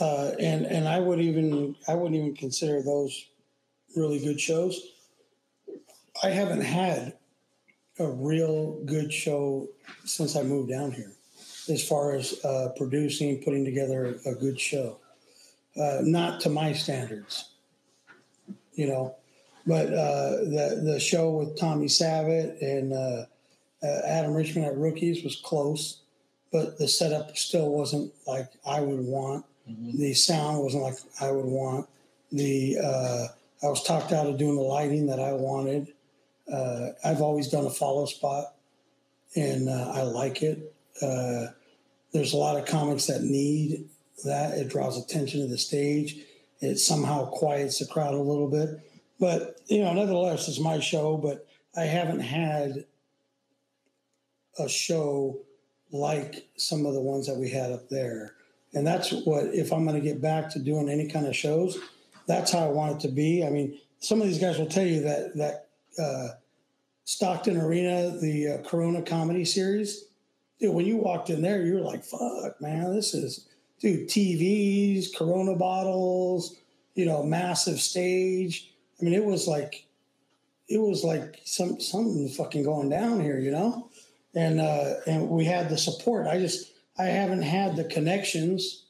uh, and and I would even I wouldn't even consider those really good shows. I haven't had a real good show since I moved down here, as far as uh, producing, putting together a good show. Uh, not to my standards, you know, but uh, the the show with Tommy Savit and uh, uh, Adam Richmond at Rookies was close, but the setup still wasn't like I would want. The sound wasn't like I would want. The uh, I was talked out of doing the lighting that I wanted. Uh, I've always done a follow spot, and uh, I like it. Uh, there's a lot of comics that need that. It draws attention to the stage. It somehow quiets the crowd a little bit. But you know, nevertheless, it's my show. But I haven't had a show like some of the ones that we had up there. And that's what, if I'm going to get back to doing any kind of shows, that's how I want it to be. I mean, some of these guys will tell you that that uh, Stockton Arena, the uh, Corona comedy series, dude, when you walked in there, you were like, "Fuck, man, this is dude." TVs, Corona bottles, you know, massive stage. I mean, it was like, it was like some something fucking going down here, you know. And uh, and we had the support. I just I haven't had the connections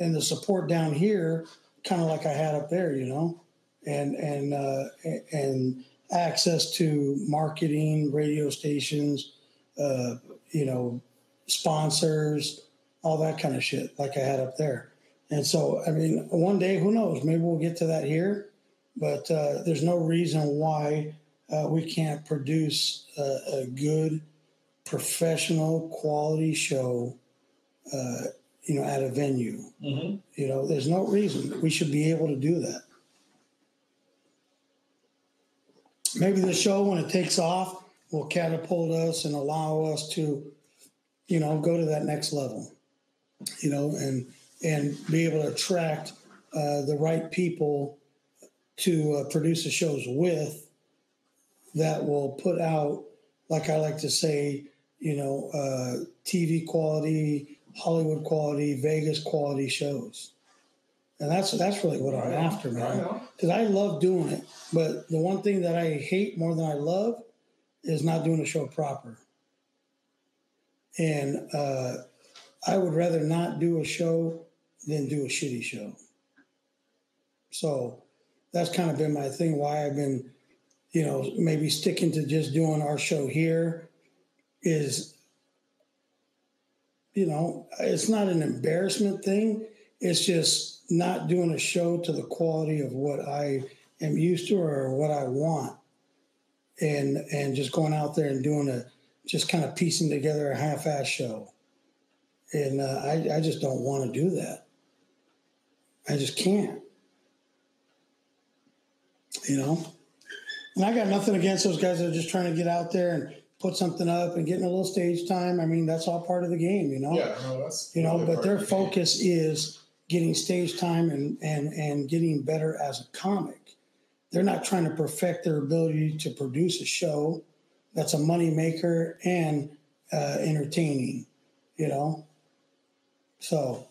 and the support down here, kind of like I had up there, you know, and and uh, and access to marketing, radio stations, uh, you know, sponsors, all that kind of shit, like I had up there. And so, I mean, one day, who knows? Maybe we'll get to that here, but uh, there's no reason why uh, we can't produce a, a good, professional, quality show, uh, you know, at a venue. Mm-hmm. You know, there's no reason we should be able to do that. Maybe the show, when it takes off, will catapult us and allow us to, you know, go to that next level. You know, and and be able to attract uh, the right people to uh, produce the shows with that will put out, like I like to say, you know, uh, TV quality, Hollywood quality, Vegas quality shows. And that's that's really what I'm after, man. Because I love doing it, but the one thing that I hate more than I love is not doing a show proper. And uh, I would rather not do a show than do a shitty show. So that's kind of been my thing. Why I've been, you know, maybe sticking to just doing our show here is, you know, it's not an embarrassment thing. It's just not doing a show to the quality of what I am used to or what I want, and and just going out there and doing a just kind of piecing together a half-ass show. And uh, I I just don't want to do that. I just can't. You know, and I got nothing against those guys that are just trying to get out there and put something up and getting a little stage time. I mean, that's all part of the game, you know. Yeah, no, that's You know, really but their the game. focus is getting stage time and and and getting better as a comic. They're not trying to perfect their ability to produce a show that's a money maker and uh, entertaining. You know, so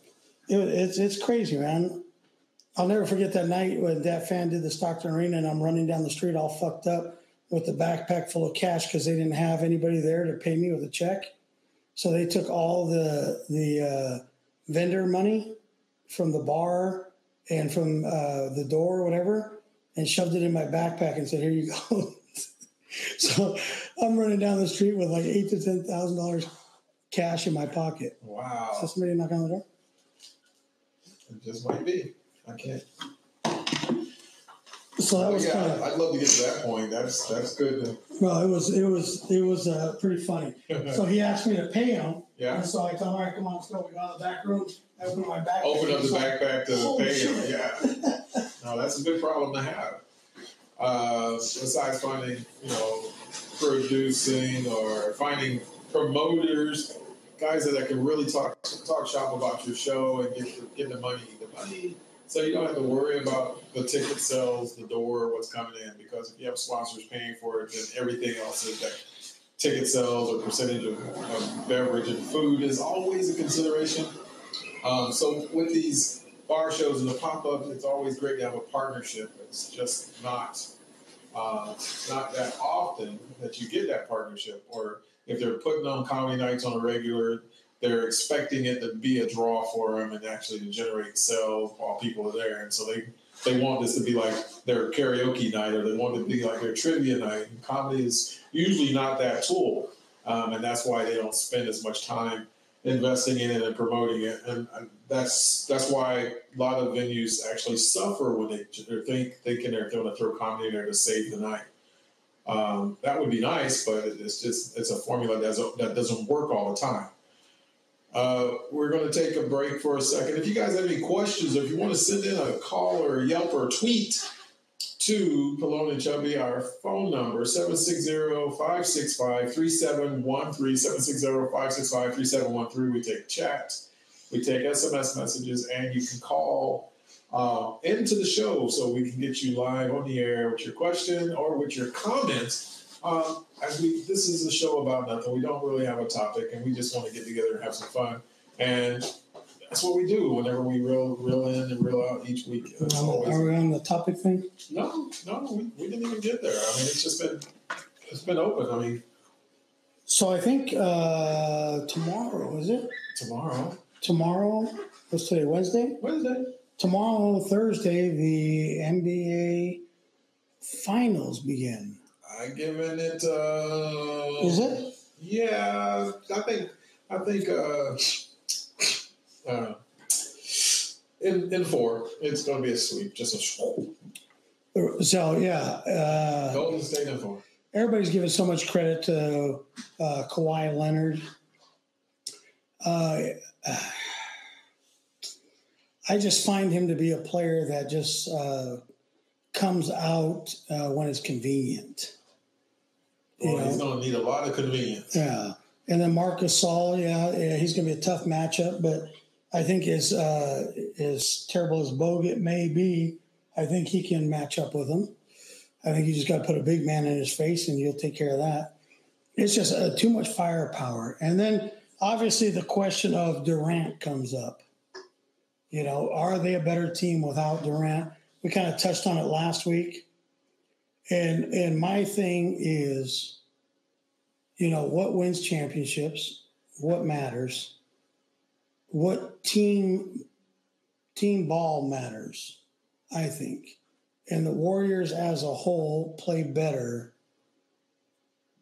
it, it's it's crazy, man. I'll never forget that night when Dat Phan did the Stockton Arena, and I'm running down the street all fucked up with the backpack full of cash because they didn't have anybody there to pay me with a check. So they took all the the uh, vendor money from the bar and from uh, the door or whatever, and shoved it in my backpack and said, "Here you go." (laughs) so I'm running down the street with like eight to ten thousand dollars cash in my pocket. Wow, Is So somebody knock on the door. it just might be. I can't. So that was yeah, kind of I'd love to get to that point. That's that's good. well. It was it was it was uh, pretty funny. (laughs) So he asked me to pay him, yeah, and so I told him, "All right, come on, let's go." We go in the back room. I opened my backpack. open up the He's like, backpack to Holy pay him. Yeah, (laughs) no, that's a good problem to have. Uh, besides finding, you know, producing or finding promoters, guys that can really talk talk shop about your show and get get the money, the money, so you don't have to worry about the ticket sales, the door, what's coming in. Because if you have sponsors paying for it, then everything else is that ticket sales or percentage of, of beverage and food is always a consideration. Um, so with these bar shows and the pop ups, it's always great to have a partnership. It's just not uh, not that often that you get that partnership. Or if they're putting on comedy nights on a regular, they're expecting it to be a draw for them and actually to generate sales while people are there. And so they they want this to be like their karaoke night or they want it to be like their trivia night. And comedy is usually not that tool, um, and that's why they don't spend as much time investing in it and promoting it. And, and that's that's why a lot of venues actually suffer when they they're think, thinking they're going to throw comedy in there to save the night. Um, that would be nice, but it's just it's a formula that that doesn't work all the time. Uh, we're going to take a break for a second. If you guys have any questions, or if you want to send in a call or a Yelp or tweet to Pelon and Chubby, our phone number 760-565-3713, 760-565-3713. We take chat, we take SMS messages, and you can call uh, into the show so we can get you live on the air with your question or with your comments. Um, as we, this is a show about nothing. We don't really have a topic, and we just want to get together and have some fun. And that's what we do whenever we reel, reel in and reel out each week. It's always- Are we on the topic thing? no, no, we, we didn't even get there. I mean, it's just been it's been open. I mean, So I think uh, tomorrow is it? tomorrow, Tomorrow. What's today? Wednesday. Wednesday. Tomorrow, Thursday, the NBA finals begin. I given it. Uh, Is it? Yeah, I think I think uh, (sniffs) uh, in in four, it's going to be a sweep, just a swoop. So yeah, uh, Golden State in four. everybody's giving so much credit to uh, Kawhi Leonard. Uh, I just find him to be a player that just uh, comes out uh, when it's convenient. Well, he's going to need a lot of convenience. Yeah, and then Marc Gasol, yeah, yeah, he's going to be a tough matchup, but I think as uh, as terrible as Bogut may be, I think he can match up with him. I think you just got to put a big man in his face, and you'll take care of that. It's just uh, too much firepower, and then obviously the question of Durant comes up. You know, are they a better team without Durant? We kind of touched on it last week, and and my thing is you know what wins championships what matters what team team ball matters i think. And the warriors as a whole play better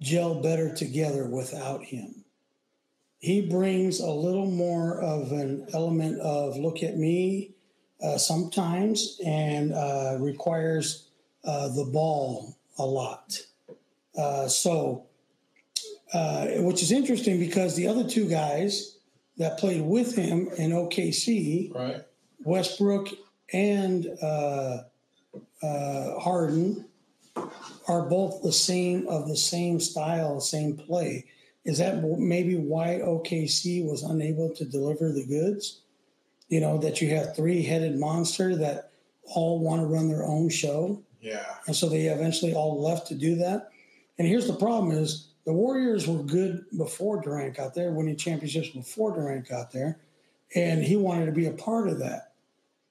gel better together without him. He brings a little more of an element of look at me uh, sometimes and uh, requires uh, the ball a lot uh, so uh, which is interesting because the other two guys that played with him in OKC, Right. Westbrook and uh, uh, Harden, are both the same of the same style, same play. Is that maybe why OKC was unable to deliver the goods? You know, that you have three headed monster that all want to run their own show. Yeah. And so they eventually all left to do that. And here's the problem is the Warriors were good before Durant got there, winning championships before Durant got there. And he wanted to be a part of that.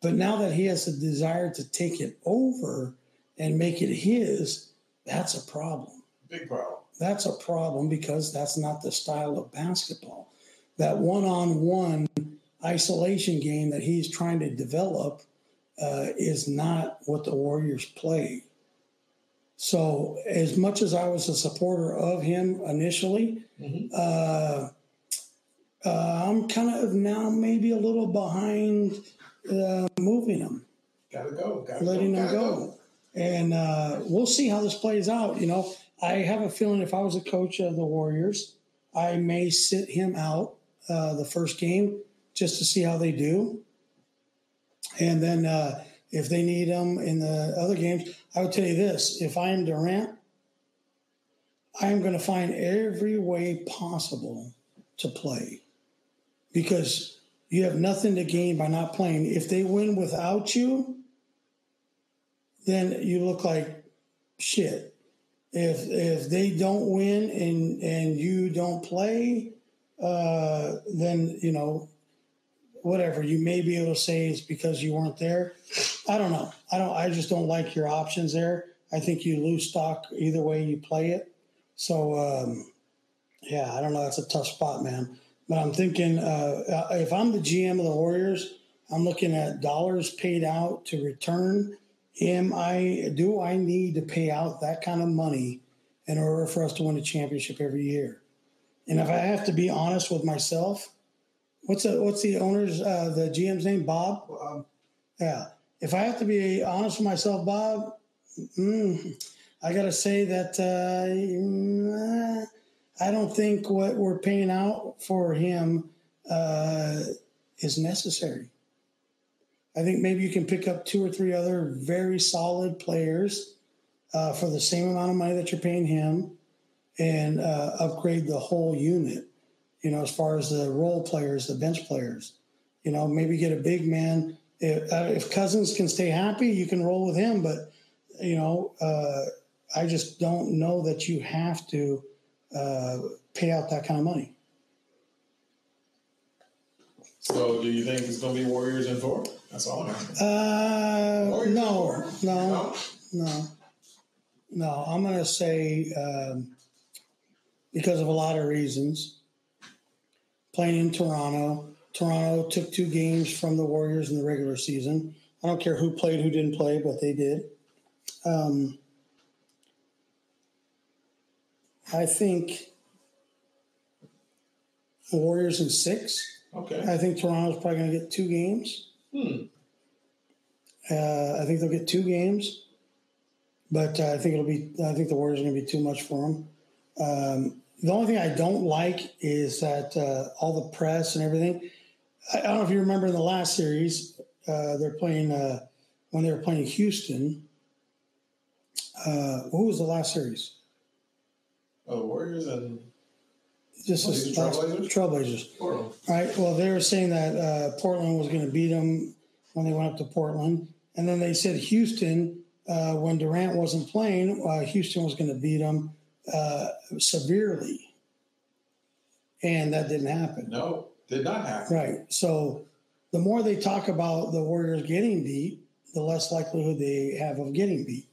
But now that he has a desire to take it over and make it his, that's a problem. Big problem. That's a problem because that's not the style of basketball. That one on one isolation game that he's trying to develop uh, is not what the Warriors play. So, as much as I was a supporter of him initially, Mhm. uh, uh, I'm kind of now maybe a little behind uh, moving him Gotta go. Gotta letting go. them gotta go. And uh, we'll see how this plays out. You know, I have a feeling if I was a coach of the Warriors, I may sit him out uh, the first game just to see how they do. And then uh, if they need him in the other games, I would tell you this if I am Durant, I am going to find every way possible to play because you have nothing to gain by not playing. If they win without you, then you look like shit. If if they don't win and and you don't play, uh, then you know whatever you may be able to say it's because you weren't there. I don't know. I don't. I just don't like your options there. I think you lose stock either way you play it. So um, yeah, I don't know. That's a tough spot, man. But I'm thinking uh, if I'm the GM of the Warriors, I'm looking at dollars paid out to return. Am I do I need to pay out that kind of money in order for us to win a championship every year? And if I have to be honest with myself, what's the what's the owner's uh, the GM's name? Bob. Um, Yeah. If I have to be honest with myself, Bob, mm, I got to say that uh, mm, I don't think what we're paying out for him uh, is necessary. I think maybe you can pick up two or three other very solid players uh, for the same amount of money that you're paying him and uh, upgrade the whole unit, you know, as far as the role players, the bench players. You know, maybe get a big man. If, uh, if Cousins can stay happy, you can roll with him. But, you know, uh, I just don't know that you have to uh, pay out that kind of money. so, do you think it's going to be Warriors in four? That's all I'm asking. Uh, no, no, no, no. I'm going to say um, because of a lot of reasons. Playing in Toronto, Toronto took two games from the Warriors in the regular season. I don't care who played, who didn't play, but they did. Um, I think the Warriors in six. Okay. I think Toronto's probably going to get two games. Hmm. Uh, I think they'll get two games, but uh, I think it'll be. I think the Warriors are going to be too much for them. Um, the only thing I don't like is that uh, all the press and everything. I, I don't know if you remember in the last series, uh, they're playing uh, when they were playing Houston. Uh, who was the last series? Oh, Warriors and This Oh, last- Trailblazers? Trailblazers. Portland. Right. Well, they were saying that uh, Portland was going to beat them when they went up to Portland, and then they said Houston, uh, when Durant wasn't playing, uh, Houston was going to beat them uh, severely, and that didn't happen. No, did not happen. Right. So the more they talk about the Warriors getting beat, the less likelihood they have of getting beat.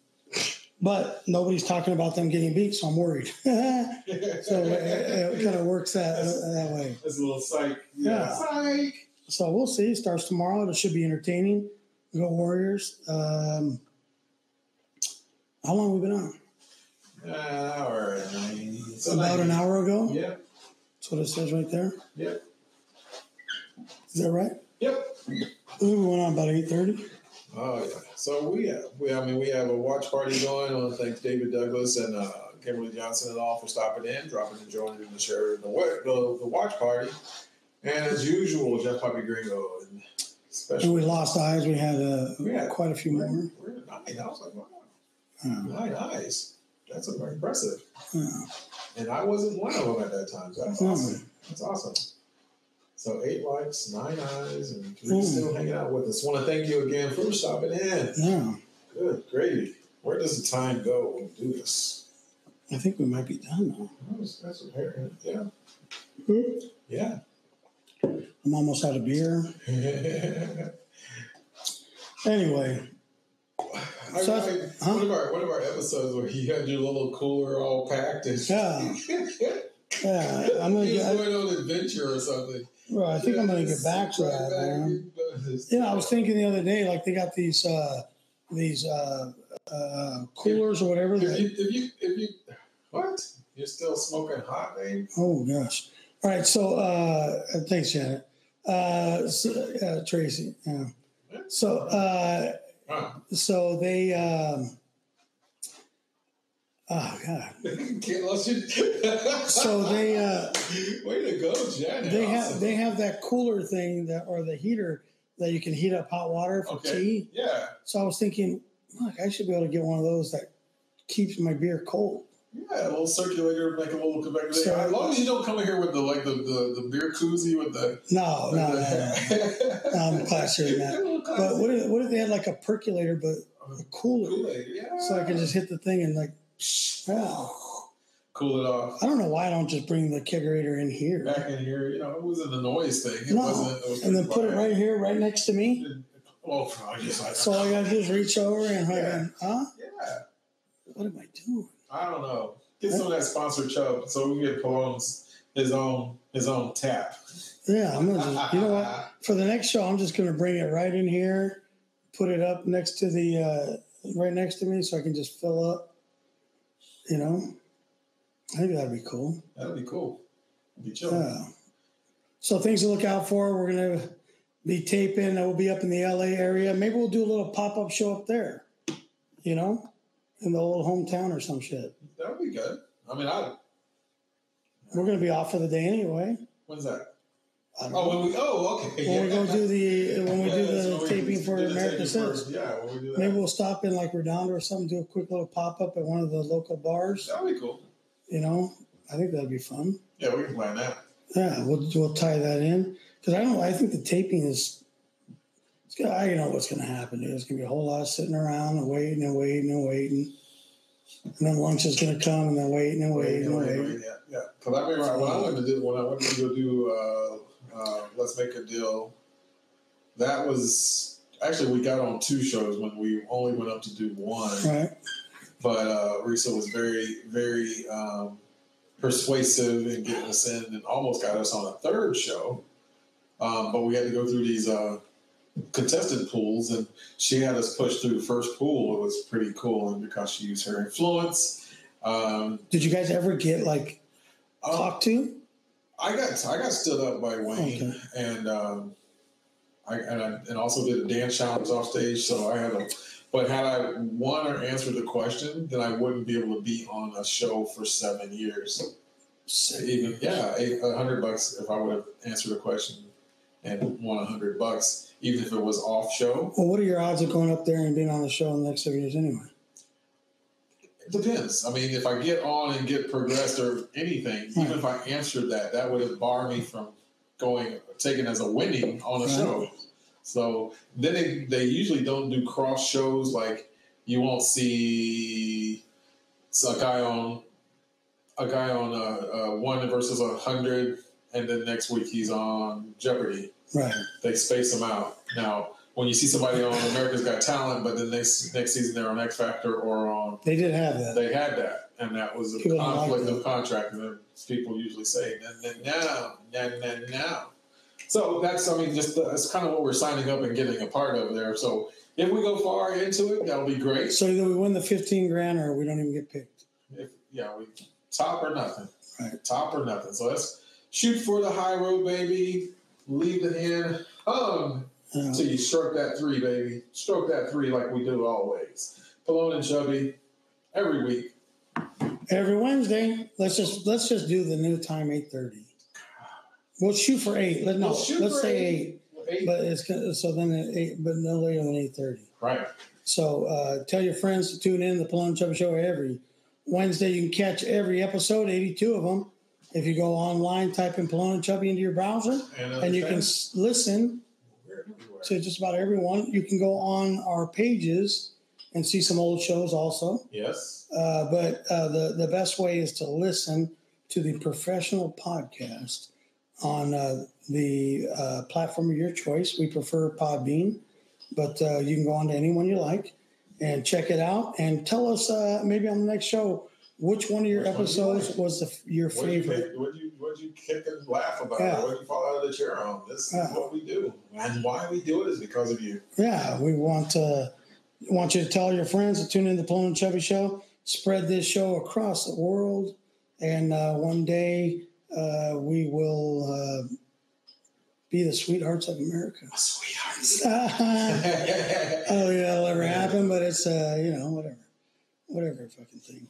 But nobody's talking about them getting beat, so I'm worried. (laughs) so it, it kind of works that that way. That's a little psych. Yeah. Psych. So we'll see. It starts tomorrow. It should be entertaining. Go Warriors. Um, how long have we been on? An hour and 90. So About an hour ago. Yep. That's what it says right there. Yep. Is that right? Yep. We went on about eight thirty. Oh yeah. So we have, we I mean we have a watch party going. I want to thank David Douglas and uh, Kimberly Johnson and all for stopping in, dropping and joining in the share the, the the watch party. And as usual, Jeff Puppy Gringo and And special. we lost eyes. We had uh, Yeah. quite a few more. We're nine. I was like, wow, Um, nine eyes. That's impressive. Yeah. And I wasn't one of them at that time. So that's Hmm. awesome. That's awesome. So eight likes, nine eyes, and three Hmm. still hanging out with us. Want to thank you again for stopping in. Yeah. Good gravy. Where does the time go when we do this? I think we might be done now. That's, hair. Yeah. Yeah. I'm almost out of beer. (laughs) Anyway, I, So I- huh? one of our one of our episodes where you had your little cooler all packed and Yeah. yeah, I'm gonna (laughs) he was going on an adventure or something. Well, I think I'm gonna get back to that, back man. in- Yeah, I was thinking the other day, like they got these uh these uh, uh coolers or whatever. If That, you, if you, if you, what? You're still smoking hot, babe? oh gosh! All right, so uh thanks, Janet. Uh, so, uh Tracy. Yeah. So uh Huh. so they um. Oh God! Can't let you. So they uh Way to go, Janet. they have they have that cooler thing that or the heater that you can heat up hot water for Okay. tea. Yeah. So I was thinking, look, I should be able to get one of those that keeps my beer cold. Yeah, a little circulator, make a little conveyor. So- as long as you don't come in here with the like the, the, the beer koozie with the. No, no, no, no. no. I'm (laughs) classier than that. But what if, what if they had like a percolator, but a cooler, yeah. so I can just hit the thing and like, yeah. cool it off. I don't know why I don't just bring the kegerator in here Back in here, you know, it wasn't a noise thing. It No. wasn't. And then put it right here, right next to me. Oh, (laughs) I guess I. So all I gotta do is reach over and Yeah. huh? Yeah. What am I doing? I don't know. Get some of that sponsored chub so we can get Cologne's his own his own tap. Yeah, I'm gonna just, you know what? For the next show, I'm just gonna bring it right in here, put it up next to the, uh, right next to me, so I can just fill up. You know, I think that'd be cool. That'd be cool. Be chill. Yeah. So things to look out for. We're gonna be taping. That will be up in the LA area. Maybe we'll do a little pop up show up there. You know, in the old hometown or some shit. That would be good. I mean, I We're gonna be off for the day anyway. when's that? I don't Oh, know. when we oh okay. When we go do the when we Yeah, do the taping for do America Says. Yeah, when we do that. Maybe we'll stop in like Redondo or something, do a quick little pop up at one of the local bars. That'd be cool. You know, I think that'd be fun. Yeah, we can plan that. Yeah, we'll we'll tie that in because I don't. I think the taping is. I know what's going to happen. There's going to be a whole lot of sitting around and waiting and waiting and waiting, and then lunch is going to come and then waiting and waiting and waiting. Yeah, yeah. Because I remember when I went to do when I went to go do uh, uh, Let's Make a Deal. That was actually we got on two shows when we only went up to do one. Right. but uh, Risa was very, very um, persuasive in getting us in, and almost got us on a third show. Um, but we had to go through these uh, contestant pools, and she had us push through the first pool. It was pretty cool, and because she used her influence. Um, Did you guys ever get like uh, talked to? I got I got stood up by Wayne, Okay. and um, I and I and also did a dance challenge off stage. So I had a, but had I won or answered the question, then I wouldn't be able to be on a show for seven years. Even yeah, eight- a hundred bucks if I would have answered a question and won a hundred bucks, even if it was off show. Well, what are your odds of going up there and being on the show in the next seven years anyway? It depends. I mean, if I get on and get progressed or anything, even if I answered that, that would have barred me from going taken as a winning on a Right. show. So then they, they usually don't do cross shows like you won't see a guy on a guy on uh, uh, one versus a hundred, and then next week he's on Jeopardy. Right. They space them out. Now, when you see somebody on America's Got Talent, but then next next season they're on X Factor or on They did have that. they had that, and that was a People conflict of contract. And then people usually say, "No, no, no, no, no, no." So that's, I mean, just that's kind of what we're signing up and getting a part of there. So if we go far into it, that'll be great. So either we win the fifteen grand or we don't even get picked. If yeah, we top or nothing, Right. top or nothing. So let's shoot for the high road, baby. Leave it in, Yeah. till you stroke that three, baby. Stroke that three like we do always. Pelon and Chubby every week. Every Wednesday, let's just let's just do the new time eight thirty. We'll shoot for eight. Let no, We'll shoot let's say eight. eight. Eight. But it's so then at eight, but no later than eight thirty. Right. So uh, tell your friends to tune in to the Pelon Chubby Show every Wednesday, you can catch every episode, 82 of them. If you go online, type in Polona Chubby into your browser, And, and you can s- listen to just about everyone. You can go on our pages and see some old shows also. Yes. Uh, but uh, the the best way is to listen to the professional podcast on uh, the uh, platform of your choice. We prefer Podbean, but uh, you can go on to anyone you like and check it out and tell us uh, maybe on the next show which one of your Which one do you episodes was the, your What you favorite. kick- what you what you kick and laugh about? Yeah. What you fall out of the chair on? This is what we do, and why we do it is because of you. Yeah, we want to want you to tell your friends to tune in to the Pelon and Chubby Show. Spread this show across the world, and uh, one day uh, we will uh, be the sweethearts of America. Sweethearts. (laughs) (laughs) oh yeah, it'll never happen, but it's uh, you know whatever, whatever fucking thing.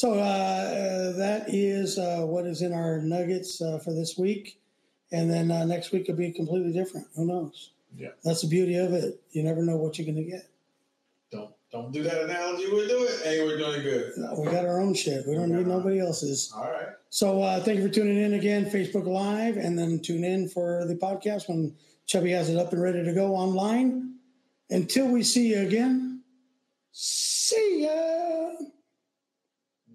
So uh, uh, that is uh, what is in our nuggets uh, for this week, and then uh, next week will be completely different. Who knows? Yeah. that's the beauty of it. You never know what you're going to get. don't don't do that analogy. We do it. Hey, we're doing good. We got our own shit. We don't need nobody else's. All right. So uh, thank you for tuning in again, Facebook Live, and then tune in for the podcast when Chubby has it up and ready to go online. Until we see you again, see ya.